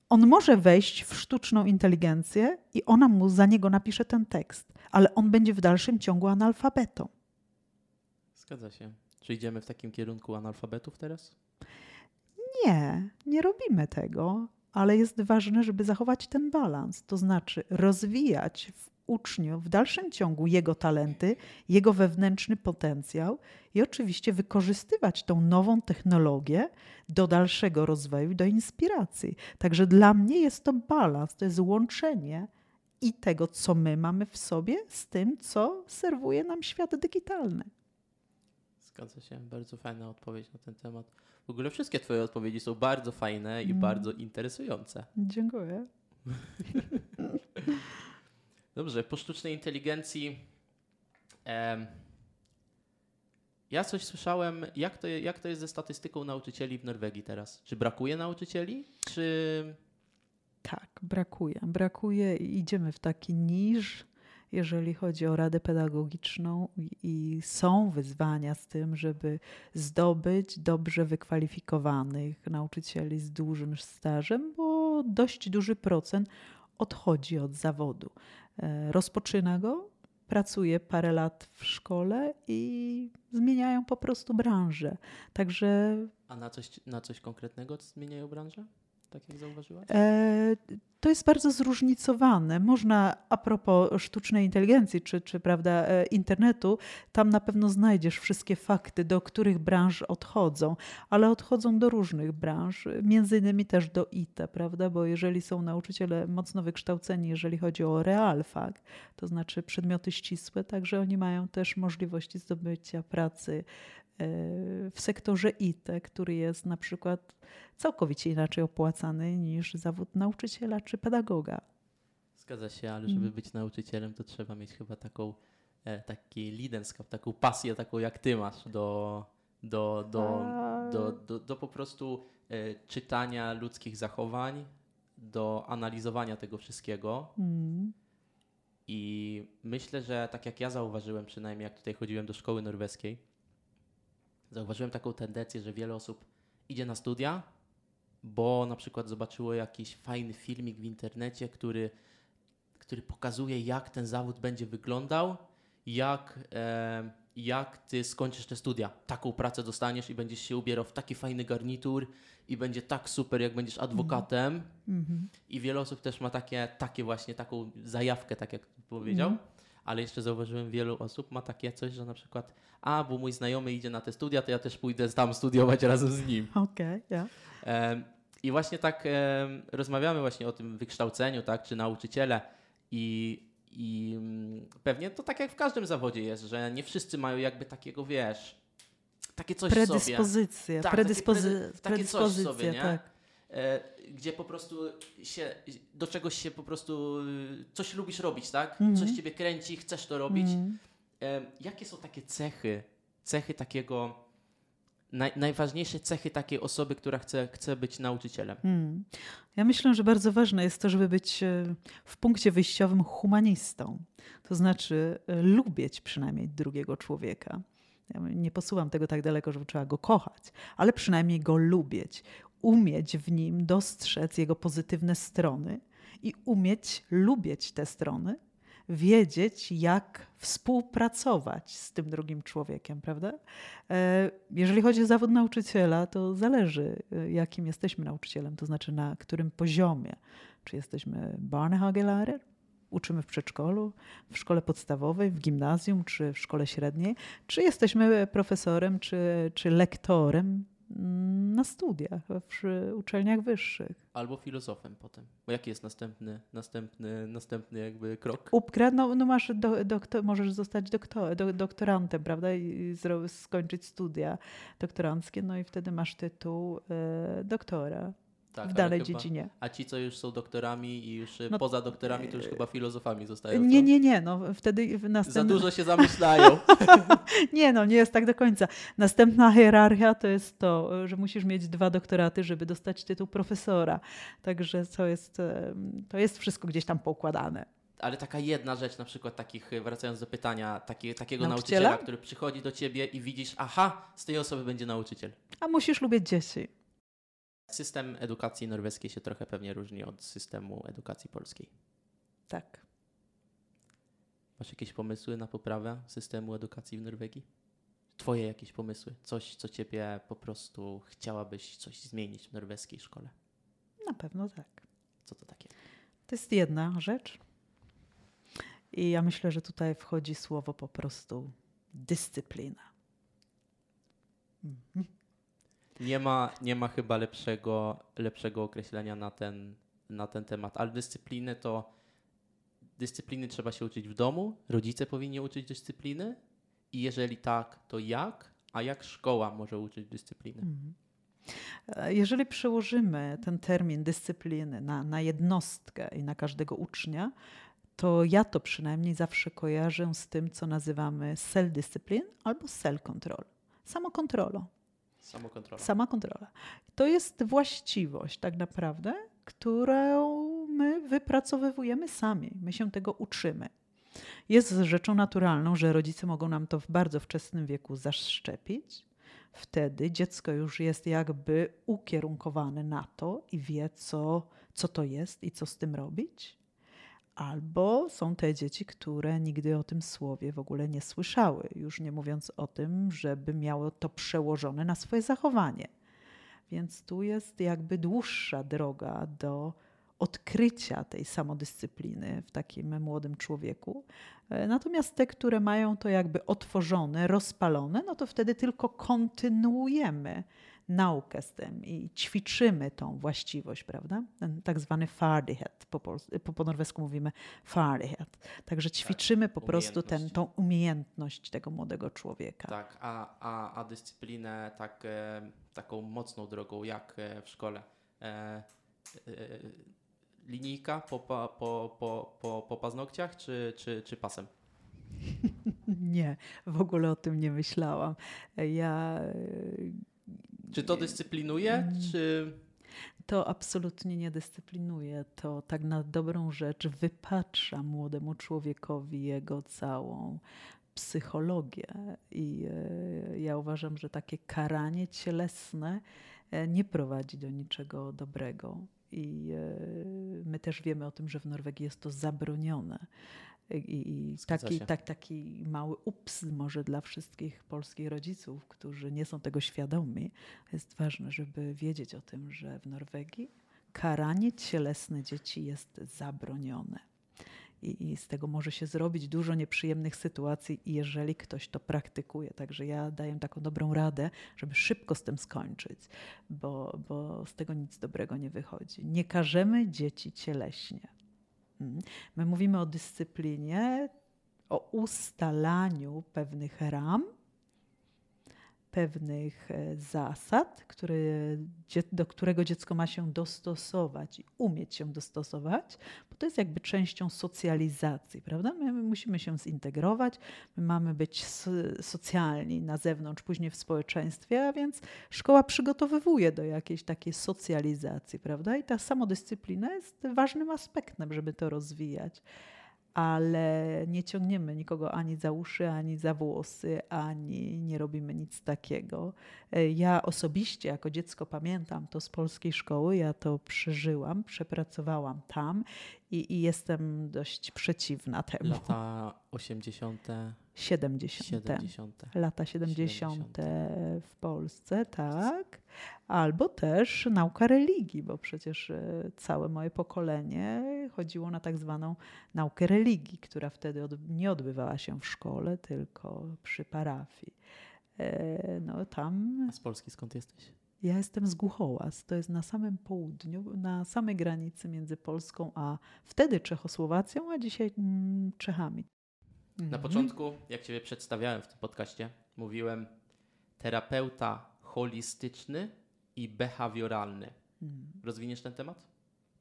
On może wejść w sztuczną inteligencję i ona mu za niego napisze ten tekst, ale on będzie w dalszym ciągu analfabetą. Zgadza się. Czy idziemy w takim kierunku analfabetów teraz? Nie, nie robimy tego, ale jest ważne, żeby zachować ten balans, to znaczy rozwijać w uczniu w dalszym ciągu jego talenty, jego wewnętrzny potencjał i oczywiście wykorzystywać tą nową technologię do dalszego rozwoju, do inspiracji. Także dla mnie jest to balans, to jest łączenie i tego, co my mamy w sobie, z tym, co serwuje nam świat digitalny. Zgadza się. Bardzo fajna odpowiedź na ten temat. W ogóle wszystkie Twoje odpowiedzi są bardzo fajne i Mm. bardzo interesujące. Dziękuję. Dobrze, po sztucznej inteligencji. ja coś słyszałem, jak to, jak to jest ze statystyką nauczycieli w Norwegii teraz? Czy brakuje nauczycieli? Czy. Tak, brakuje. Brakuje i idziemy w taki niż, jeżeli chodzi o radę pedagogiczną, i są wyzwania z tym, żeby zdobyć dobrze wykwalifikowanych nauczycieli z dużym stażem, bo dość duży procent odchodzi od zawodu. E, Rozpoczyna go, pracuje parę lat w szkole i zmieniają po prostu branżę. Także A na coś, na coś konkretnego zmieniają branżę? Tak jak zauważyłaś? E, To jest bardzo zróżnicowane. Można, a propos sztucznej inteligencji czy, czy prawda, e, internetu, tam na pewno znajdziesz wszystkie fakty, do których branż odchodzą, ale odchodzą do różnych branż, między innymi też do IT, prawda? Bo jeżeli są nauczyciele mocno wykształceni, jeżeli chodzi o realfak, to znaczy przedmioty ścisłe, także oni mają też możliwości zdobycia pracy e, w sektorze IT, który jest na przykład całkowicie inaczej opłacany niż zawód nauczyciela czy pedagoga. Zgadza się, ale żeby Mm. być nauczycielem, to trzeba mieć chyba taką, e, taki lidenskap, taką pasję, taką jak ty masz do, do, do, do, do, do po prostu e, czytania ludzkich zachowań, do analizowania tego wszystkiego. Mm. I myślę, że tak jak ja zauważyłem, przynajmniej jak tutaj chodziłem do szkoły norweskiej, zauważyłem taką tendencję, że wiele osób idzie na studia, bo na przykład zobaczyło jakiś fajny filmik w internecie, który który pokazuje, jak ten zawód będzie wyglądał, jak, e, jak ty skończysz te studia. Taką pracę dostaniesz i będziesz się ubierał w taki fajny garnitur i będzie tak super, jak będziesz adwokatem. Mhm. I wiele osób też ma takie, takie właśnie taką zajawkę, tak jak powiedział. Mhm. Ale jeszcze zauważyłem, wielu osób ma takie coś, że na przykład, a bo mój znajomy idzie na te studia, to ja też pójdę tam studiować razem z nim. Okej, ja. Em, I właśnie tak rozmawiamy właśnie o tym wykształceniu, tak, czy nauczyciele i, i mm, pewnie to tak jak w każdym zawodzie jest, że nie wszyscy mają jakby takiego, wiesz, takie coś w sobie. Predyspozycje, Tak, takie predyspozy- predy- takie coś w sobie, predyspozycje, nie? tak. E, gdzie po prostu się, do czegoś się po prostu, y, coś lubisz robić, tak? Mhm. Coś ciebie kręci, chcesz to robić. Mm. Jakie są takie cechy, cechy takiego, naj, najważniejsze cechy takiej osoby, która chce, chce być nauczycielem? Mm. Ja myślę, że bardzo ważne jest to, żeby być e, w punkcie wyjściowym humanistą. To znaczy lubić przynajmniej drugiego człowieka. Ja nie posuwam tego tak daleko, żeby trzeba go kochać, ale przynajmniej go lubić. Umieć w nim dostrzec jego pozytywne strony i umieć lubić te strony, wiedzieć, jak współpracować z tym drugim człowiekiem, prawda? E, Jeżeli chodzi o zawód nauczyciela, to zależy, e, jakim jesteśmy nauczycielem, to znaczy na którym poziomie. Czy jesteśmy Barnehagelarer, uczymy w przedszkolu, w szkole podstawowej, w gimnazjum czy w szkole średniej, czy jesteśmy profesorem czy, czy lektorem na studiach, w uczelniach wyższych. Albo filozofem potem. Bo jaki jest następny, następny, następny jakby krok? Upgrad, no, no masz do, doktor, możesz zostać doktor, do, doktorantem, prawda, i, zro, skończyć studia doktoranckie, no i wtedy masz tytuł e, doktora Tak, w ale danej chyba- dziedzinie. A ci, co już są doktorami i już y, No, poza doktorami, to już e, chyba filozofami zostają. Nie, co? nie, nie, no wtedy w Za dużo się zamyślają. Nie, no nie jest tak do końca. Następna hierarchia to jest to, że musisz mieć dwa doktoraty, żeby dostać tytuł profesora. Także to jest, to jest wszystko gdzieś tam poukładane. Ale taka jedna rzecz, na przykład takich, wracając do pytania, taki, takiego Nauczyciela? nauczyciela, który przychodzi do ciebie i widzisz, aha, z tej osoby będzie nauczyciel. A musisz lubić dzieci. System edukacji norweskiej się trochę pewnie różni od systemu edukacji polskiej. Tak. Masz jakieś pomysły na poprawę systemu edukacji w Norwegii? Twoje jakieś pomysły? Coś, co ciebie po prostu chciałabyś coś zmienić w norweskiej szkole? Na pewno tak. Co to takie? To jest jedna rzecz. I ja myślę, że tutaj wchodzi słowo po prostu dyscyplina. Mhm. Nie ma, nie ma chyba lepszego, lepszego określenia na ten, na ten temat, ale dyscypliny to dyscypliny trzeba się uczyć w domu, rodzice powinni uczyć dyscypliny i jeżeli tak, to jak, a jak szkoła może uczyć dyscypliny? Mhm. E, Jeżeli przełożymy ten termin dyscypliny na, na jednostkę i na każdego ucznia, to ja to przynajmniej zawsze kojarzę z tym, co nazywamy self-discipline albo self-control. Samokontrolą. Samokontrola. Sama kontrola. To jest właściwość tak naprawdę, którą my wypracowujemy sami. My się tego uczymy. Jest rzeczą naturalną, że rodzice mogą nam to w bardzo wczesnym wieku zaszczepić. Wtedy dziecko już jest jakby ukierunkowane na to i wie, co, co to jest i co z tym robić. Albo są te dzieci, które nigdy o tym słowie w ogóle nie słyszały, już nie mówiąc o tym, żeby miało to przełożone na swoje zachowanie. Więc tu jest jakby dłuższa droga do odkrycia tej samodyscypliny w takim młodym człowieku. E, Natomiast te, które mają to jakby otworzone, rozpalone, no to wtedy tylko kontynuujemy naukę z tym i ćwiczymy tą właściwość, prawda? Ten tak zwany fardighet, po, po, po norwesku mówimy fardighet. Także ćwiczymy po prostu ten, umiejętność. tą umiejętność tego młodego człowieka. Tak, a, a, a dyscyplinę tak, e, taką mocną drogą, jak e, w szkole. E, e, linijka po, po, po, po, po paznokciach, czy, czy, czy pasem? Nie, w ogóle o tym nie myślałam. Ja e, Czy to dyscyplinuje, Mm. czy... to absolutnie nie dyscyplinuje. To tak na dobrą rzecz wypacza młodemu człowiekowi jego całą psychologię. I e, ja uważam, że takie karanie cielesne e, nie prowadzi do niczego dobrego. I e, my też wiemy o tym, że w Norwegii jest to zabronione. I, i taki, tak, taki mały ups może dla wszystkich polskich rodziców, którzy nie są tego świadomi. Jest ważne, żeby wiedzieć o tym, że w Norwegii karanie cielesne dzieci jest zabronione. I, I, z tego może się zrobić dużo nieprzyjemnych sytuacji, jeżeli ktoś to praktykuje. Także ja daję taką dobrą radę, żeby szybko z tym skończyć, bo, bo z tego nic dobrego nie wychodzi. Nie karzemy dzieci cieleśnie. Mm. My mówimy o dyscyplinie, o ustalaniu pewnych ram, pewnych e, zasad, do którego dziecko ma się dostosować i umieć się dostosować, bo to jest jakby częścią socjalizacji, prawda? My musimy się zintegrować, my mamy być socjalni na zewnątrz, później w społeczeństwie, a więc szkoła przygotowywuje do jakiejś takiej socjalizacji, prawda? I ta samodyscyplina jest ważnym aspektem, żeby to rozwijać ale nie ciągniemy nikogo ani za uszy, ani za włosy, ani nie robimy nic takiego. E, ja osobiście jako dziecko pamiętam to z polskiej szkoły, ja to przeżyłam, przepracowałam tam i, i jestem dość przeciwna temu. Lata 80. 70. 70. Lata 70, 70, w Polsce, tak. Albo też nauka religii, bo przecież e, całe moje pokolenie chodziło na tak zwaną naukę religii, która wtedy od, nie odbywała się w szkole, tylko przy parafii. E, no tam. A z Polski skąd jesteś? Ja jestem z Głuchołaz, to jest na samym południu, na samej granicy między Polską a wtedy Czechosłowacją, a dzisiaj mm, Czechami. Na mhm. początku, jak Ciebie przedstawiałem w tym podcaście, mówiłem terapeuta holistyczny i behawioralny. Mhm. Rozwiniesz ten temat?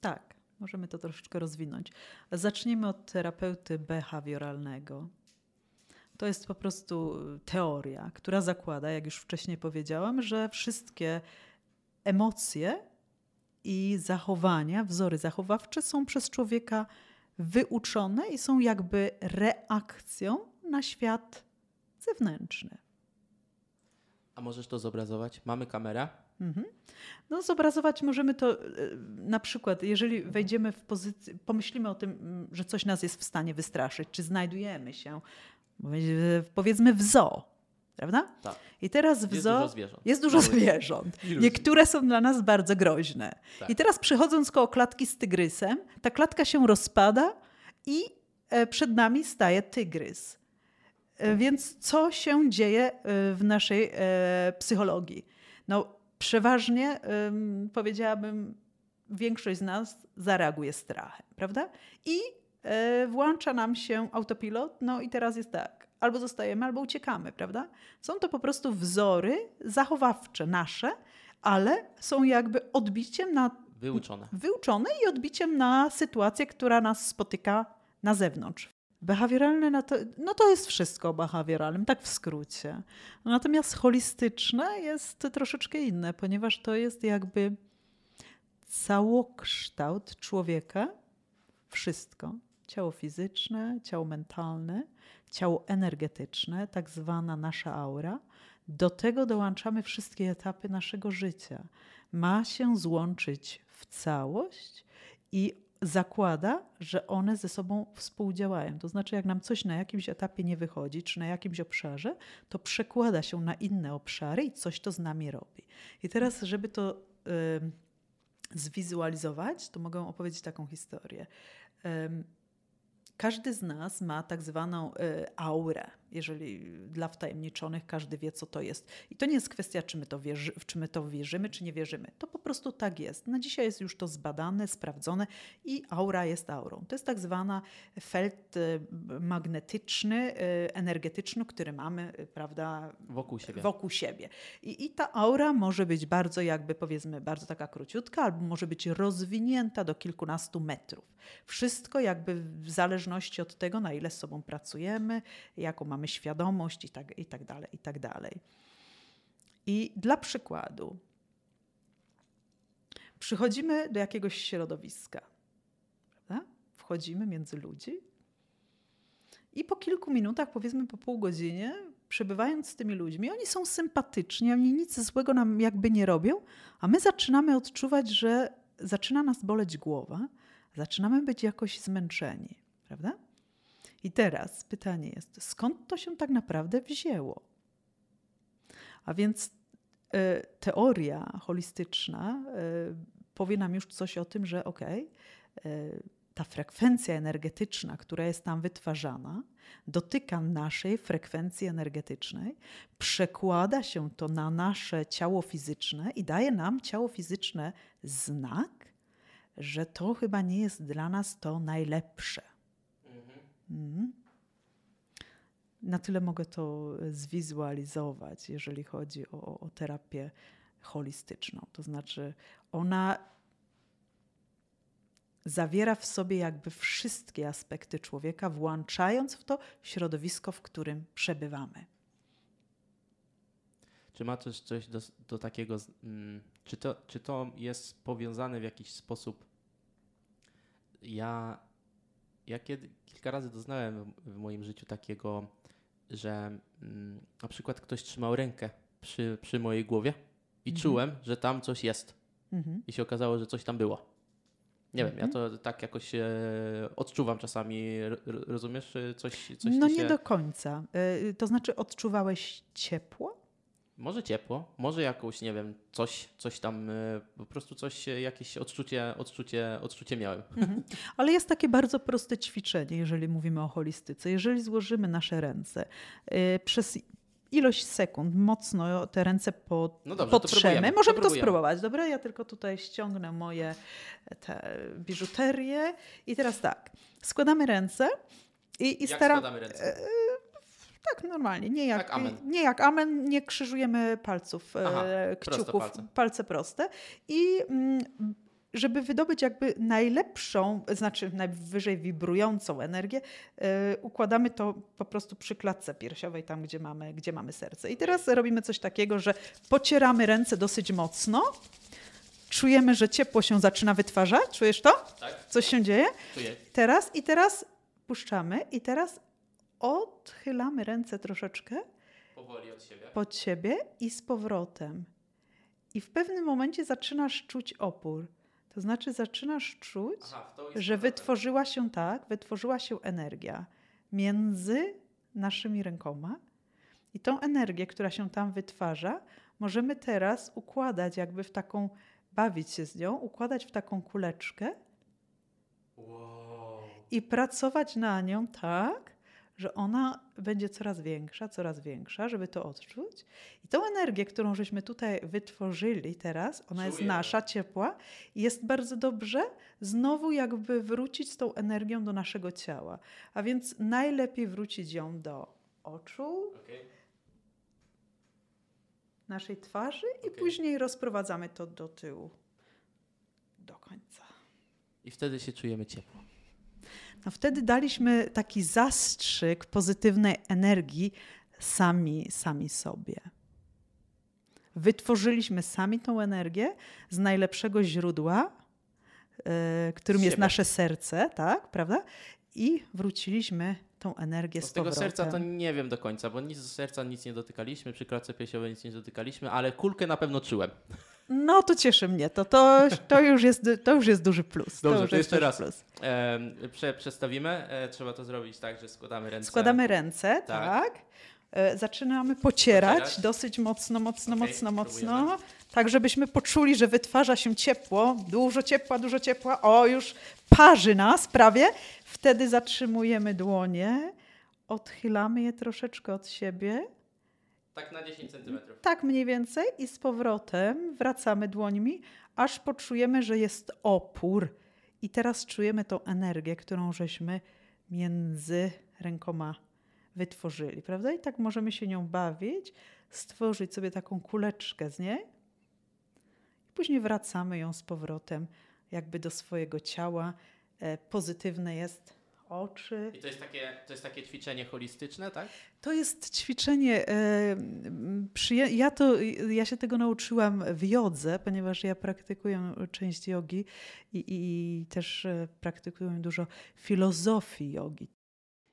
Tak, możemy to troszeczkę rozwinąć. Zacznijmy od terapeuty behawioralnego. To jest po prostu teoria, która zakłada, jak już wcześniej powiedziałam, że wszystkie emocje i zachowania, wzory zachowawcze są przez człowieka wyuczone i są jakby reakcją na świat zewnętrzny. A możesz to zobrazować? Mamy kamerę. Mhm. No, zobrazować możemy to e, na przykład, jeżeli wejdziemy w pozycję, pomyślimy o tym, że coś nas jest w stanie wystraszyć, czy znajdujemy się, powiedzmy, w zoo Prawda? Tak. I teraz w jest zoo dużo zwierząt. jest dużo zwierząt. Niektóre są dla nas bardzo groźne. Tak. I teraz przechodząc koło klatki z tygrysem, ta klatka się rozpada i e, przed nami staje tygrys. E, więc co się dzieje e, w naszej psychologii? No, przeważnie powiedziałabym, większość z nas zareaguje strachem, prawda? I włącza nam się autopilot, no i teraz jest tak albo zostajemy, albo uciekamy, prawda? Są to po prostu wzory zachowawcze nasze, ale są jakby odbiciem na. Wyuczone. Wyuczone i odbiciem na sytuację, która nas spotyka na zewnątrz. Behawioralne, no to, no to jest wszystko o behawioralnym, tak w skrócie. Natomiast holistyczne jest troszeczkę inne, ponieważ to jest jakby całokształt człowieka, wszystko. Ciało fizyczne, ciało mentalne, ciało energetyczne, tak zwana nasza aura. Do tego dołączamy wszystkie etapy naszego życia. Ma się złączyć w całość i zakłada, że one ze sobą współdziałają. To znaczy, jak nam coś na jakimś etapie nie wychodzi, czy na jakimś obszarze, to przekłada się na inne obszary i coś to z nami robi. I teraz, żeby to zwizualizować, to mogę opowiedzieć taką historię. Każdy z nas ma tak zwaną y, aurę, jeżeli dla wtajemniczonych każdy wie, co to jest. I to nie jest kwestia, czy my, to wierzy, czy my to wierzymy, czy nie wierzymy. To po prostu tak jest. Na dzisiaj jest już to zbadane, sprawdzone i aura jest aurą. To jest tak zwana felt y, magnetyczny, y, energetyczny, który mamy, prawda, wokół siebie. Wokół siebie. I, I ta aura może być bardzo jakby powiedzmy, bardzo taka króciutka, albo może być rozwinięta do kilkunastu metrów. Wszystko jakby w zależności od tego, na ile z sobą pracujemy, jaką mamy świadomość i tak, i tak dalej, i tak dalej. I dla przykładu, przychodzimy do jakiegoś środowiska, prawda? wchodzimy między ludzi i po kilku minutach, powiedzmy po pół godzinie, przebywając z tymi ludźmi, oni są sympatyczni, oni nic złego nam jakby nie robią, a my zaczynamy odczuwać, że zaczyna nas boleć głowa, zaczynamy być jakoś zmęczeni, prawda? I teraz pytanie jest, skąd to się tak naprawdę wzięło? A więc y, teoria holistyczna y, powie nam już coś o tym, że okej, okay, y, ta frekwencja energetyczna, która jest tam wytwarzana, dotyka naszej frekwencji energetycznej, przekłada się to na nasze ciało fizyczne i daje nam ciało fizyczne znak, że to chyba nie jest dla nas to najlepsze. Mhm. Na tyle mogę to zwizualizować, jeżeli chodzi o, o terapię holistyczną. To znaczy, ona zawiera w sobie jakby wszystkie aspekty człowieka, włączając w to środowisko, w którym przebywamy. Czy ma też coś do, do takiego, mm, czy, to, czy to jest powiązane w jakiś sposób? Ja, ja kiedy, kilka razy doznałem w moim życiu takiego, że mm, na przykład ktoś trzymał rękę przy, przy mojej głowie i mhm. czułem, że tam coś jest. Mhm. I się okazało, że coś tam było. Nie wiem, ja mhm. to tak jakoś e, odczuwam czasami. rozumiesz coś? coś no nie się... do końca. E, to znaczy odczuwałeś ciepło? Może ciepło, może jakąś, nie wiem, coś, coś tam, e, po prostu coś, jakieś odczucie, odczucie, odczucie miałem. Mhm. Ale jest takie bardzo proste ćwiczenie, jeżeli mówimy o holistyce. Jeżeli złożymy nasze ręce przez ilość sekund mocno te ręce pod, no dobrze, podtrzemy. To Możemy to, to, spróbować. Dobra, ja tylko tutaj ściągnę moje te biżuterię. I teraz tak, składamy ręce i, i staram... składamy ręce? E, tak, normalnie. Nie jak, tak amen. nie jak amen, nie krzyżujemy palców, e, Aha, kciuków, proste palce. palce. proste. I mm, żeby wydobyć jakby najlepszą, znaczy najwyżej wibrującą energię, yy, układamy to po prostu przy klatce piersiowej, tam gdzie mamy, gdzie mamy serce. I teraz robimy coś takiego, że pocieramy ręce dosyć mocno. Czujemy, że ciepło się zaczyna wytwarzać. Czujesz to? Tak. Coś się dzieje? Czuję. Teraz i teraz puszczamy i teraz odchylamy ręce troszeczkę. Powoli od siebie. Pod siebie i z powrotem. I w pewnym momencie zaczynasz czuć opór. To znaczy zaczynasz czuć, Aha, że wytworzyła się tak, wytworzyła się energia między naszymi rękoma i tą energię, która się tam wytwarza, możemy teraz układać jakby w taką, bawić się z nią, układać w taką kuleczkę wow. i pracować na nią tak, że ona będzie coraz większa, coraz większa, żeby to odczuć. I tą energię, którą żeśmy tutaj wytworzyli teraz, ona Czuję. jest nasza, ciepła i jest bardzo dobrze znowu jakby wrócić z tą energią do naszego ciała. A więc najlepiej wrócić ją do oczu, okay. naszej twarzy i okay. później rozprowadzamy to do tyłu, do końca. I wtedy się czujemy ciepło no wtedy daliśmy taki zastrzyk pozytywnej energii sami, sami sobie. Wytworzyliśmy sami tą energię z najlepszego źródła, yy, którym jest nasze serce, tak, prawda? I wróciliśmy tą energię z, z tego serca to nie wiem do końca, bo nic z serca nic nie dotykaliśmy, przy klatce piersiowej nic nie dotykaliśmy, ale kulkę na pewno czułem. No to cieszy mnie. To, to, to, już, jest, to już jest duży plus. Dobrze, to, to jeszcze raz plus. E, prze, przestawimy. E, trzeba to zrobić tak, że składamy ręce. Składamy ręce, tak. tak. E, zaczynamy pocierać, pocierać, dosyć mocno, mocno, okay, mocno, próbujemy. mocno. Tak, żebyśmy poczuli, że wytwarza się ciepło. Dużo ciepła, dużo ciepła. O, już parzy nas prawie. Wtedy zatrzymujemy dłonie, odchylamy je troszeczkę od siebie tak na 10 centymetrów. Tak mniej więcej i z powrotem wracamy dłońmi, aż poczujemy, że jest opór. I teraz czujemy tą energię, którą żeśmy między rękoma wytworzyli, prawda? I tak możemy się nią bawić, stworzyć sobie taką kuleczkę z niej. I później wracamy ją z powrotem jakby do swojego ciała. E, pozytywne jest oczy. I to jest takie, to jest takie ćwiczenie holistyczne, tak? To jest ćwiczenie. E, ja, to, ja się tego nauczyłam w jodze, ponieważ ja praktykuję część jogi i, i też e, praktykuję dużo filozofii jogi.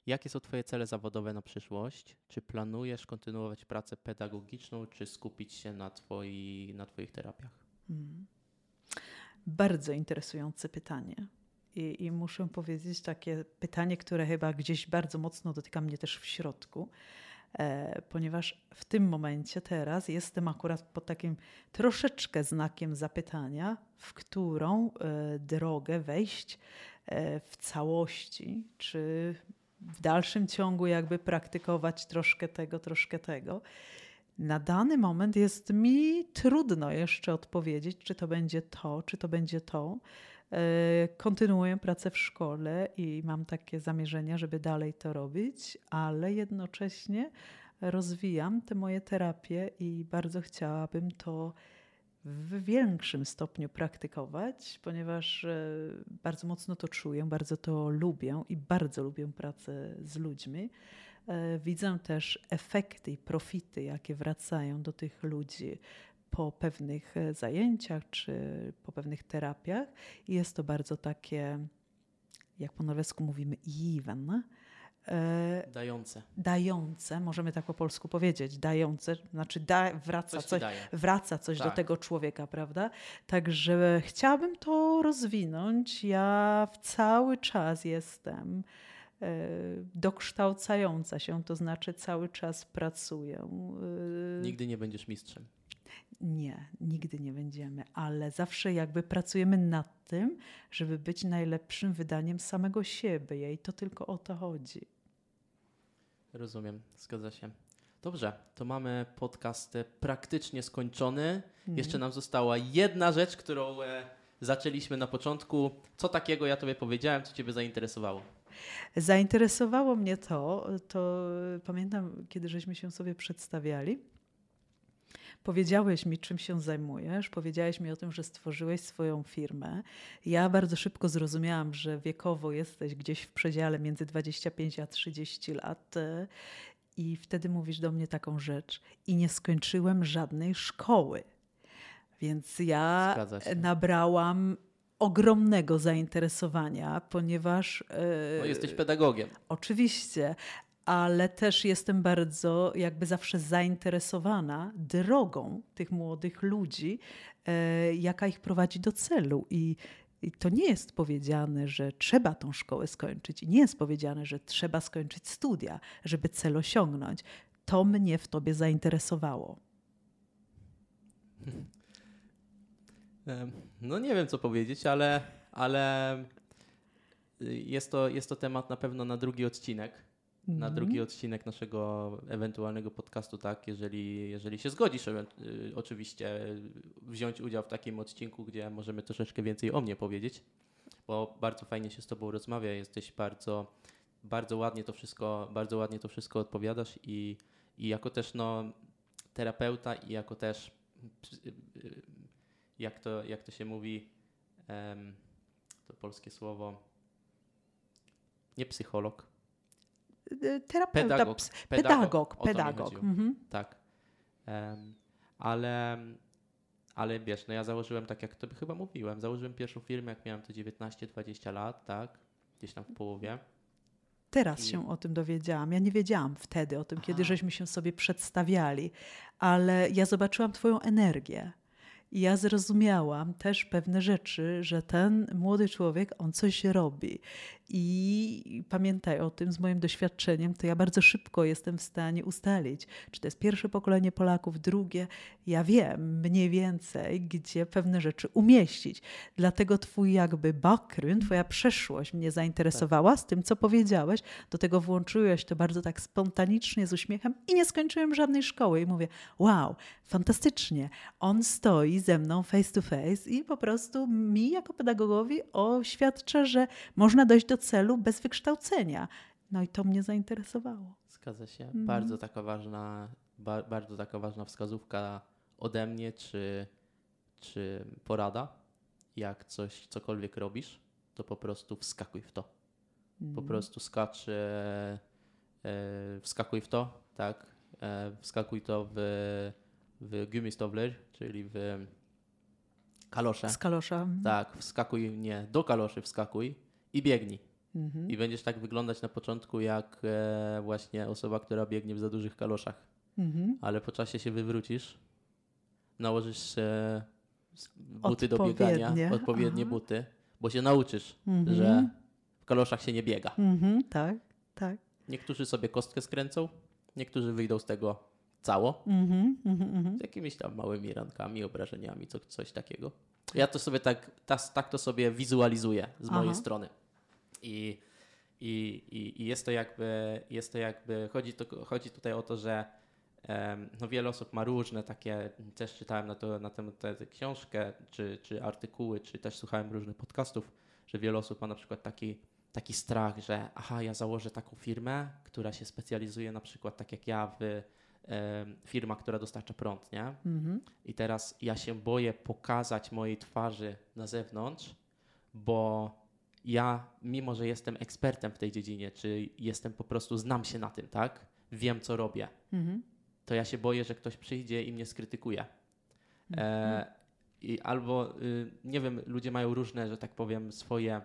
Jakie są Twoje cele zawodowe na przyszłość? Czy planujesz kontynuować pracę pedagogiczną, czy skupić się na, twoi, na Twoich terapiach? Hmm. Bardzo interesujące pytanie. I, I muszę powiedzieć takie pytanie, które chyba gdzieś bardzo mocno dotyka mnie też w środku, e, ponieważ w tym momencie teraz jestem akurat pod takim troszeczkę znakiem zapytania, w którą e, drogę wejść e, w całości, czy w dalszym ciągu jakby praktykować troszkę tego, troszkę tego. Na dany moment jest mi trudno jeszcze odpowiedzieć, czy to będzie to, czy to będzie to. E, kontynuuję pracę w szkole i mam takie zamierzenia, żeby dalej to robić, ale jednocześnie rozwijam te moje terapie i bardzo chciałabym to w większym stopniu praktykować, ponieważ e, bardzo mocno to czuję, bardzo to lubię i bardzo lubię pracę z ludźmi. E, widzę też efekty i profity, jakie wracają do tych ludzi po pewnych e, zajęciach czy po pewnych terapiach. I jest to bardzo takie, jak po norwesku mówimy, even. Dające. Dające, możemy tak po polsku powiedzieć, dające, znaczy da, wraca coś, coś wraca coś tak. do tego człowieka, prawda? Także chciałabym to rozwinąć. Ja cały czas jestem E, dokształcająca się, to znaczy cały czas pracuję. E, nigdy nie będziesz mistrzem. Nie, nigdy nie będziemy, ale zawsze jakby pracujemy nad tym, żeby być najlepszym wydaniem samego siebie i to tylko o to chodzi. Rozumiem, zgadza się. Dobrze, to mamy podcast praktycznie skończony. Hmm. Jeszcze nam została jedna rzecz, którą e, zaczęliśmy na początku. Co takiego ja Tobie powiedziałem, co Ciebie zainteresowało? Zainteresowało mnie to, to pamiętam, kiedy żeśmy się sobie przedstawiali. Powiedziałeś mi, czym się zajmujesz, powiedziałeś mi o tym, że stworzyłeś swoją firmę. Ja bardzo szybko zrozumiałam, że wiekowo jesteś gdzieś w przedziale między 25 a 30 lat. I wtedy mówisz do mnie taką rzecz. I nie skończyłem żadnej szkoły. Więc ja nabrałam ogromnego zainteresowania, ponieważ. No, jesteś pedagogiem. Oczywiście, ale też jestem bardzo jakby zawsze zainteresowana drogą tych młodych ludzi, e, jaka ich prowadzi do celu. I, I to nie jest powiedziane, że trzeba tą szkołę skończyć, i nie jest powiedziane, że trzeba skończyć studia, żeby cel osiągnąć. To mnie w tobie zainteresowało. No nie wiem, co powiedzieć, ale, ale jest, to, jest to temat na pewno na drugi odcinek. Na mhm. drugi odcinek naszego ewentualnego podcastu, tak, jeżeli, jeżeli się zgodzisz, y, oczywiście wziąć udział w takim odcinku, gdzie możemy troszeczkę więcej o mnie powiedzieć, bo bardzo fajnie się z Tobą rozmawia, jesteś bardzo, bardzo ładnie to wszystko, bardzo ładnie to wszystko odpowiadasz i, i jako też no, terapeuta i jako też jak to, jak to się mówi, to polskie słowo, nie psycholog. Y, terapeuta, pedagog. Pedagog. pedagog, pedagog. Mhm. Tak. Um, ale, ale wiesz, no ja założyłem, tak jak to chyba mówiłem, założyłem pierwszą firmę, jak miałem to 19-20 lat, tak? Gdzieś tam w połowie. Teraz I... się o tym dowiedziałam. Ja nie wiedziałam wtedy o tym, Aha. kiedy żeśmy się sobie przedstawiali, ale ja zobaczyłam Twoją energię. I ja zrozumiałam też pewne rzeczy, że ten młody człowiek, on coś robi. I pamiętaj o tym z moim doświadczeniem, to ja bardzo szybko jestem w stanie ustalić, czy to jest pierwsze pokolenie Polaków, drugie. Ja wiem mniej więcej, gdzie pewne rzeczy umieścić. Dlatego twój jakby background, twoja przeszłość mnie zainteresowała z tym, co powiedziałeś. Do tego włączyłeś to bardzo tak spontanicznie, z uśmiechem i nie skończyłem żadnej szkoły. I mówię, wow, fantastycznie. On stoi ze mną face to face i po prostu mi jako pedagogowi oświadcza, że można dojść do celu bez wykształcenia. No i to mnie zainteresowało. Zgadza się. Mm. Bardzo taka ważna, ba, bardzo taka ważna wskazówka ode mnie, czy, czy porada. Jak coś, cokolwiek robisz, to po prostu wskakuj w to. Mm. Po prostu skacz, e, e, wskakuj w to, tak. E, wskakuj to w, w Gummistowler, czyli w kalosze. Z kalosza. Tak, wskakuj, nie, do kaloszy wskakuj i biegnij. Mhm. I będziesz tak wyglądać na początku jak e, właśnie osoba, która biegnie w za dużych kaloszach. Mhm. Ale po czasie się wywrócisz, nałożysz e, buty do biegania, odpowiednie Aha. buty, bo się nauczysz, Mhm. że w kaloszach się nie biega. Mhm, tak, tak. Niektórzy sobie kostkę skręcą, niektórzy wyjdą z tego cało, Mhm, mhm, z jakimiś tam małymi rankami, obrażeniami, co, coś takiego. Ja to sobie tak, tak, tak to sobie wizualizuję z mojej Aha. strony. I, i, i, I jest to jakby, jest to jakby chodzi, to, chodzi tutaj o to, że no wiele osób ma różne takie, też czytałem na, to, na tę książkę, czy, czy artykuły, czy też słuchałem różnych podcastów, że wiele osób ma na przykład taki, taki strach, że aha, ja założę taką firmę, która się specjalizuje na przykład tak jak ja w firma, która dostarcza prąd, nie? Mhm. I teraz ja się boję pokazać mojej twarzy na zewnątrz, bo ja, mimo że jestem ekspertem w tej dziedzinie, czy jestem po prostu, znam się na tym, tak? Wiem, co robię, Mhm. to ja się boję, że ktoś przyjdzie i mnie skrytykuje. E, i albo, y, nie wiem, ludzie mają różne, że tak powiem, swoje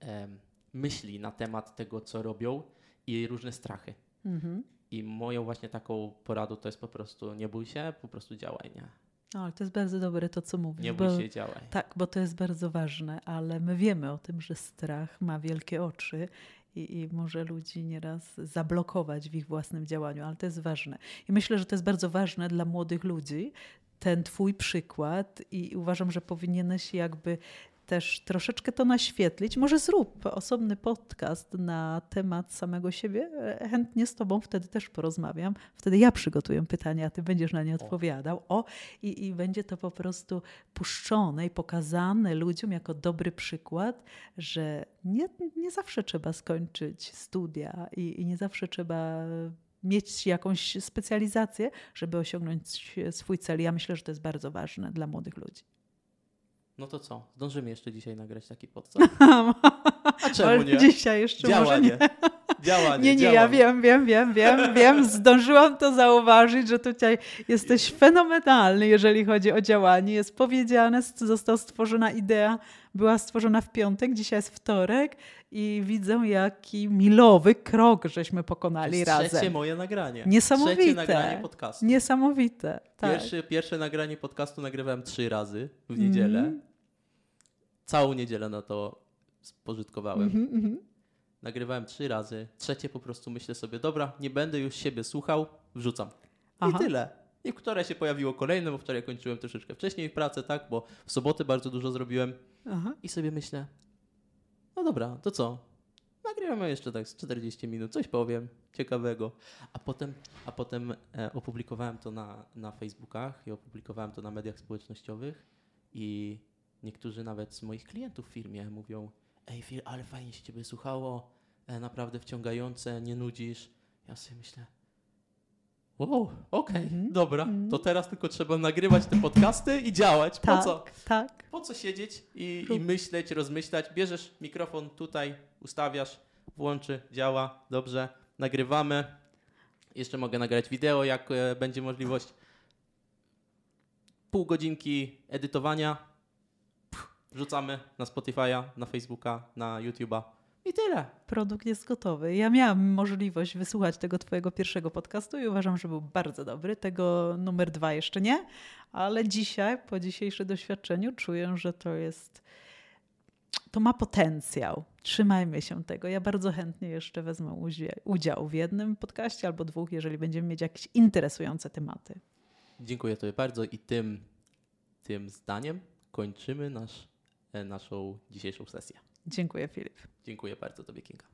em, myśli na temat tego, co robią i różne strachy. Mhm. I moją właśnie taką poradą to jest po prostu nie bój się, po prostu działaj, nie? No, ale to jest bardzo dobre to, co mówisz. Nie bo, bój się, działaj. Tak, bo to jest bardzo ważne, ale my wiemy o tym, że strach ma wielkie oczy i, i może ludzi nieraz zablokować w ich własnym działaniu, ale to jest ważne. I myślę, że to jest bardzo ważne dla młodych ludzi, ten twój przykład i uważam, że powinieneś jakby też troszeczkę to naświetlić. Może zrób osobny podcast na temat samego siebie. Chętnie z tobą wtedy też porozmawiam. Wtedy ja przygotuję pytania, a ty będziesz na nie odpowiadał. O, i, i będzie to po prostu puszczone i pokazane ludziom jako dobry przykład, że nie, nie zawsze trzeba skończyć studia i, i nie zawsze trzeba mieć jakąś specjalizację, żeby osiągnąć swój cel. Ja myślę, że to jest bardzo ważne dla młodych ludzi. No to co? Zdążymy jeszcze dzisiaj nagrać taki podcast? A czemu nie? Dzisiaj jeszcze może nie. Działanie. Działanie. Nie, nie, ja działanie. wiem, wiem, wiem, wiem, wiem. Zdążyłam to zauważyć, że tutaj jesteś fenomenalny, jeżeli chodzi o działanie. Jest powiedziane, st- została stworzona idea, była stworzona w piątek, dzisiaj jest wtorek i widzę, jaki milowy krok żeśmy pokonali razem. trzecie moje nagranie. Niesamowite. Trzecie nagranie podcastu. Niesamowite. Tak. Pierwszy, pierwsze nagranie podcastu nagrywałem trzy razy w niedzielę. Mhm. Całą niedzielę na to spożytkowałem. Mhm, mhm. Nagrywałem trzy razy. Trzecie po prostu myślę sobie, dobra, nie będę już siebie słuchał, wrzucam. Aha. I tyle. I wczoraj się pojawiło kolejne, bo wczoraj kończyłem troszeczkę wcześniej pracę, tak, bo w soboty bardzo dużo zrobiłem. Aha. I sobie myślę, no dobra, to co? Nagrywamy jeszcze tak z 40 minut, coś powiem ciekawego. A potem, a potem e, opublikowałem to na, na Facebookach i opublikowałem to na mediach społecznościowych i niektórzy nawet z moich klientów w firmie mówią, ej Phil, ale fajnie się ciebie słuchało, e, naprawdę wciągające, nie nudzisz. Ja sobie myślę, wow, okej, Mhm, dobra, mhm. to teraz tylko trzeba nagrywać te podcasty i działać. Po Tak, co? tak. Po co siedzieć i, i myśleć, rozmyślać? Bierzesz mikrofon tutaj, ustawiasz, włączy, działa, dobrze, nagrywamy. Jeszcze mogę nagrać wideo, jak e, będzie możliwość. Pół godzinki edytowania. Pff, Wrzucamy na Spotify'a, na Facebooka, na YouTube'a i tyle. Produkt jest gotowy. Ja miałam możliwość wysłuchać tego Twojego pierwszego podcastu i uważam, że był bardzo dobry. Tego numer dwa jeszcze nie, ale dzisiaj, po dzisiejszym doświadczeniu, czuję, że to jest. To ma potencjał. Trzymajmy się tego. Ja bardzo chętnie jeszcze wezmę udział w jednym podcaście albo dwóch, jeżeli będziemy mieć jakieś interesujące tematy. Dziękuję Tobie bardzo i tym, tym zdaniem kończymy nasz, e, naszą dzisiejszą sesję. Dziękuję, Filip. Dziękuję bardzo Tobie, Kinga.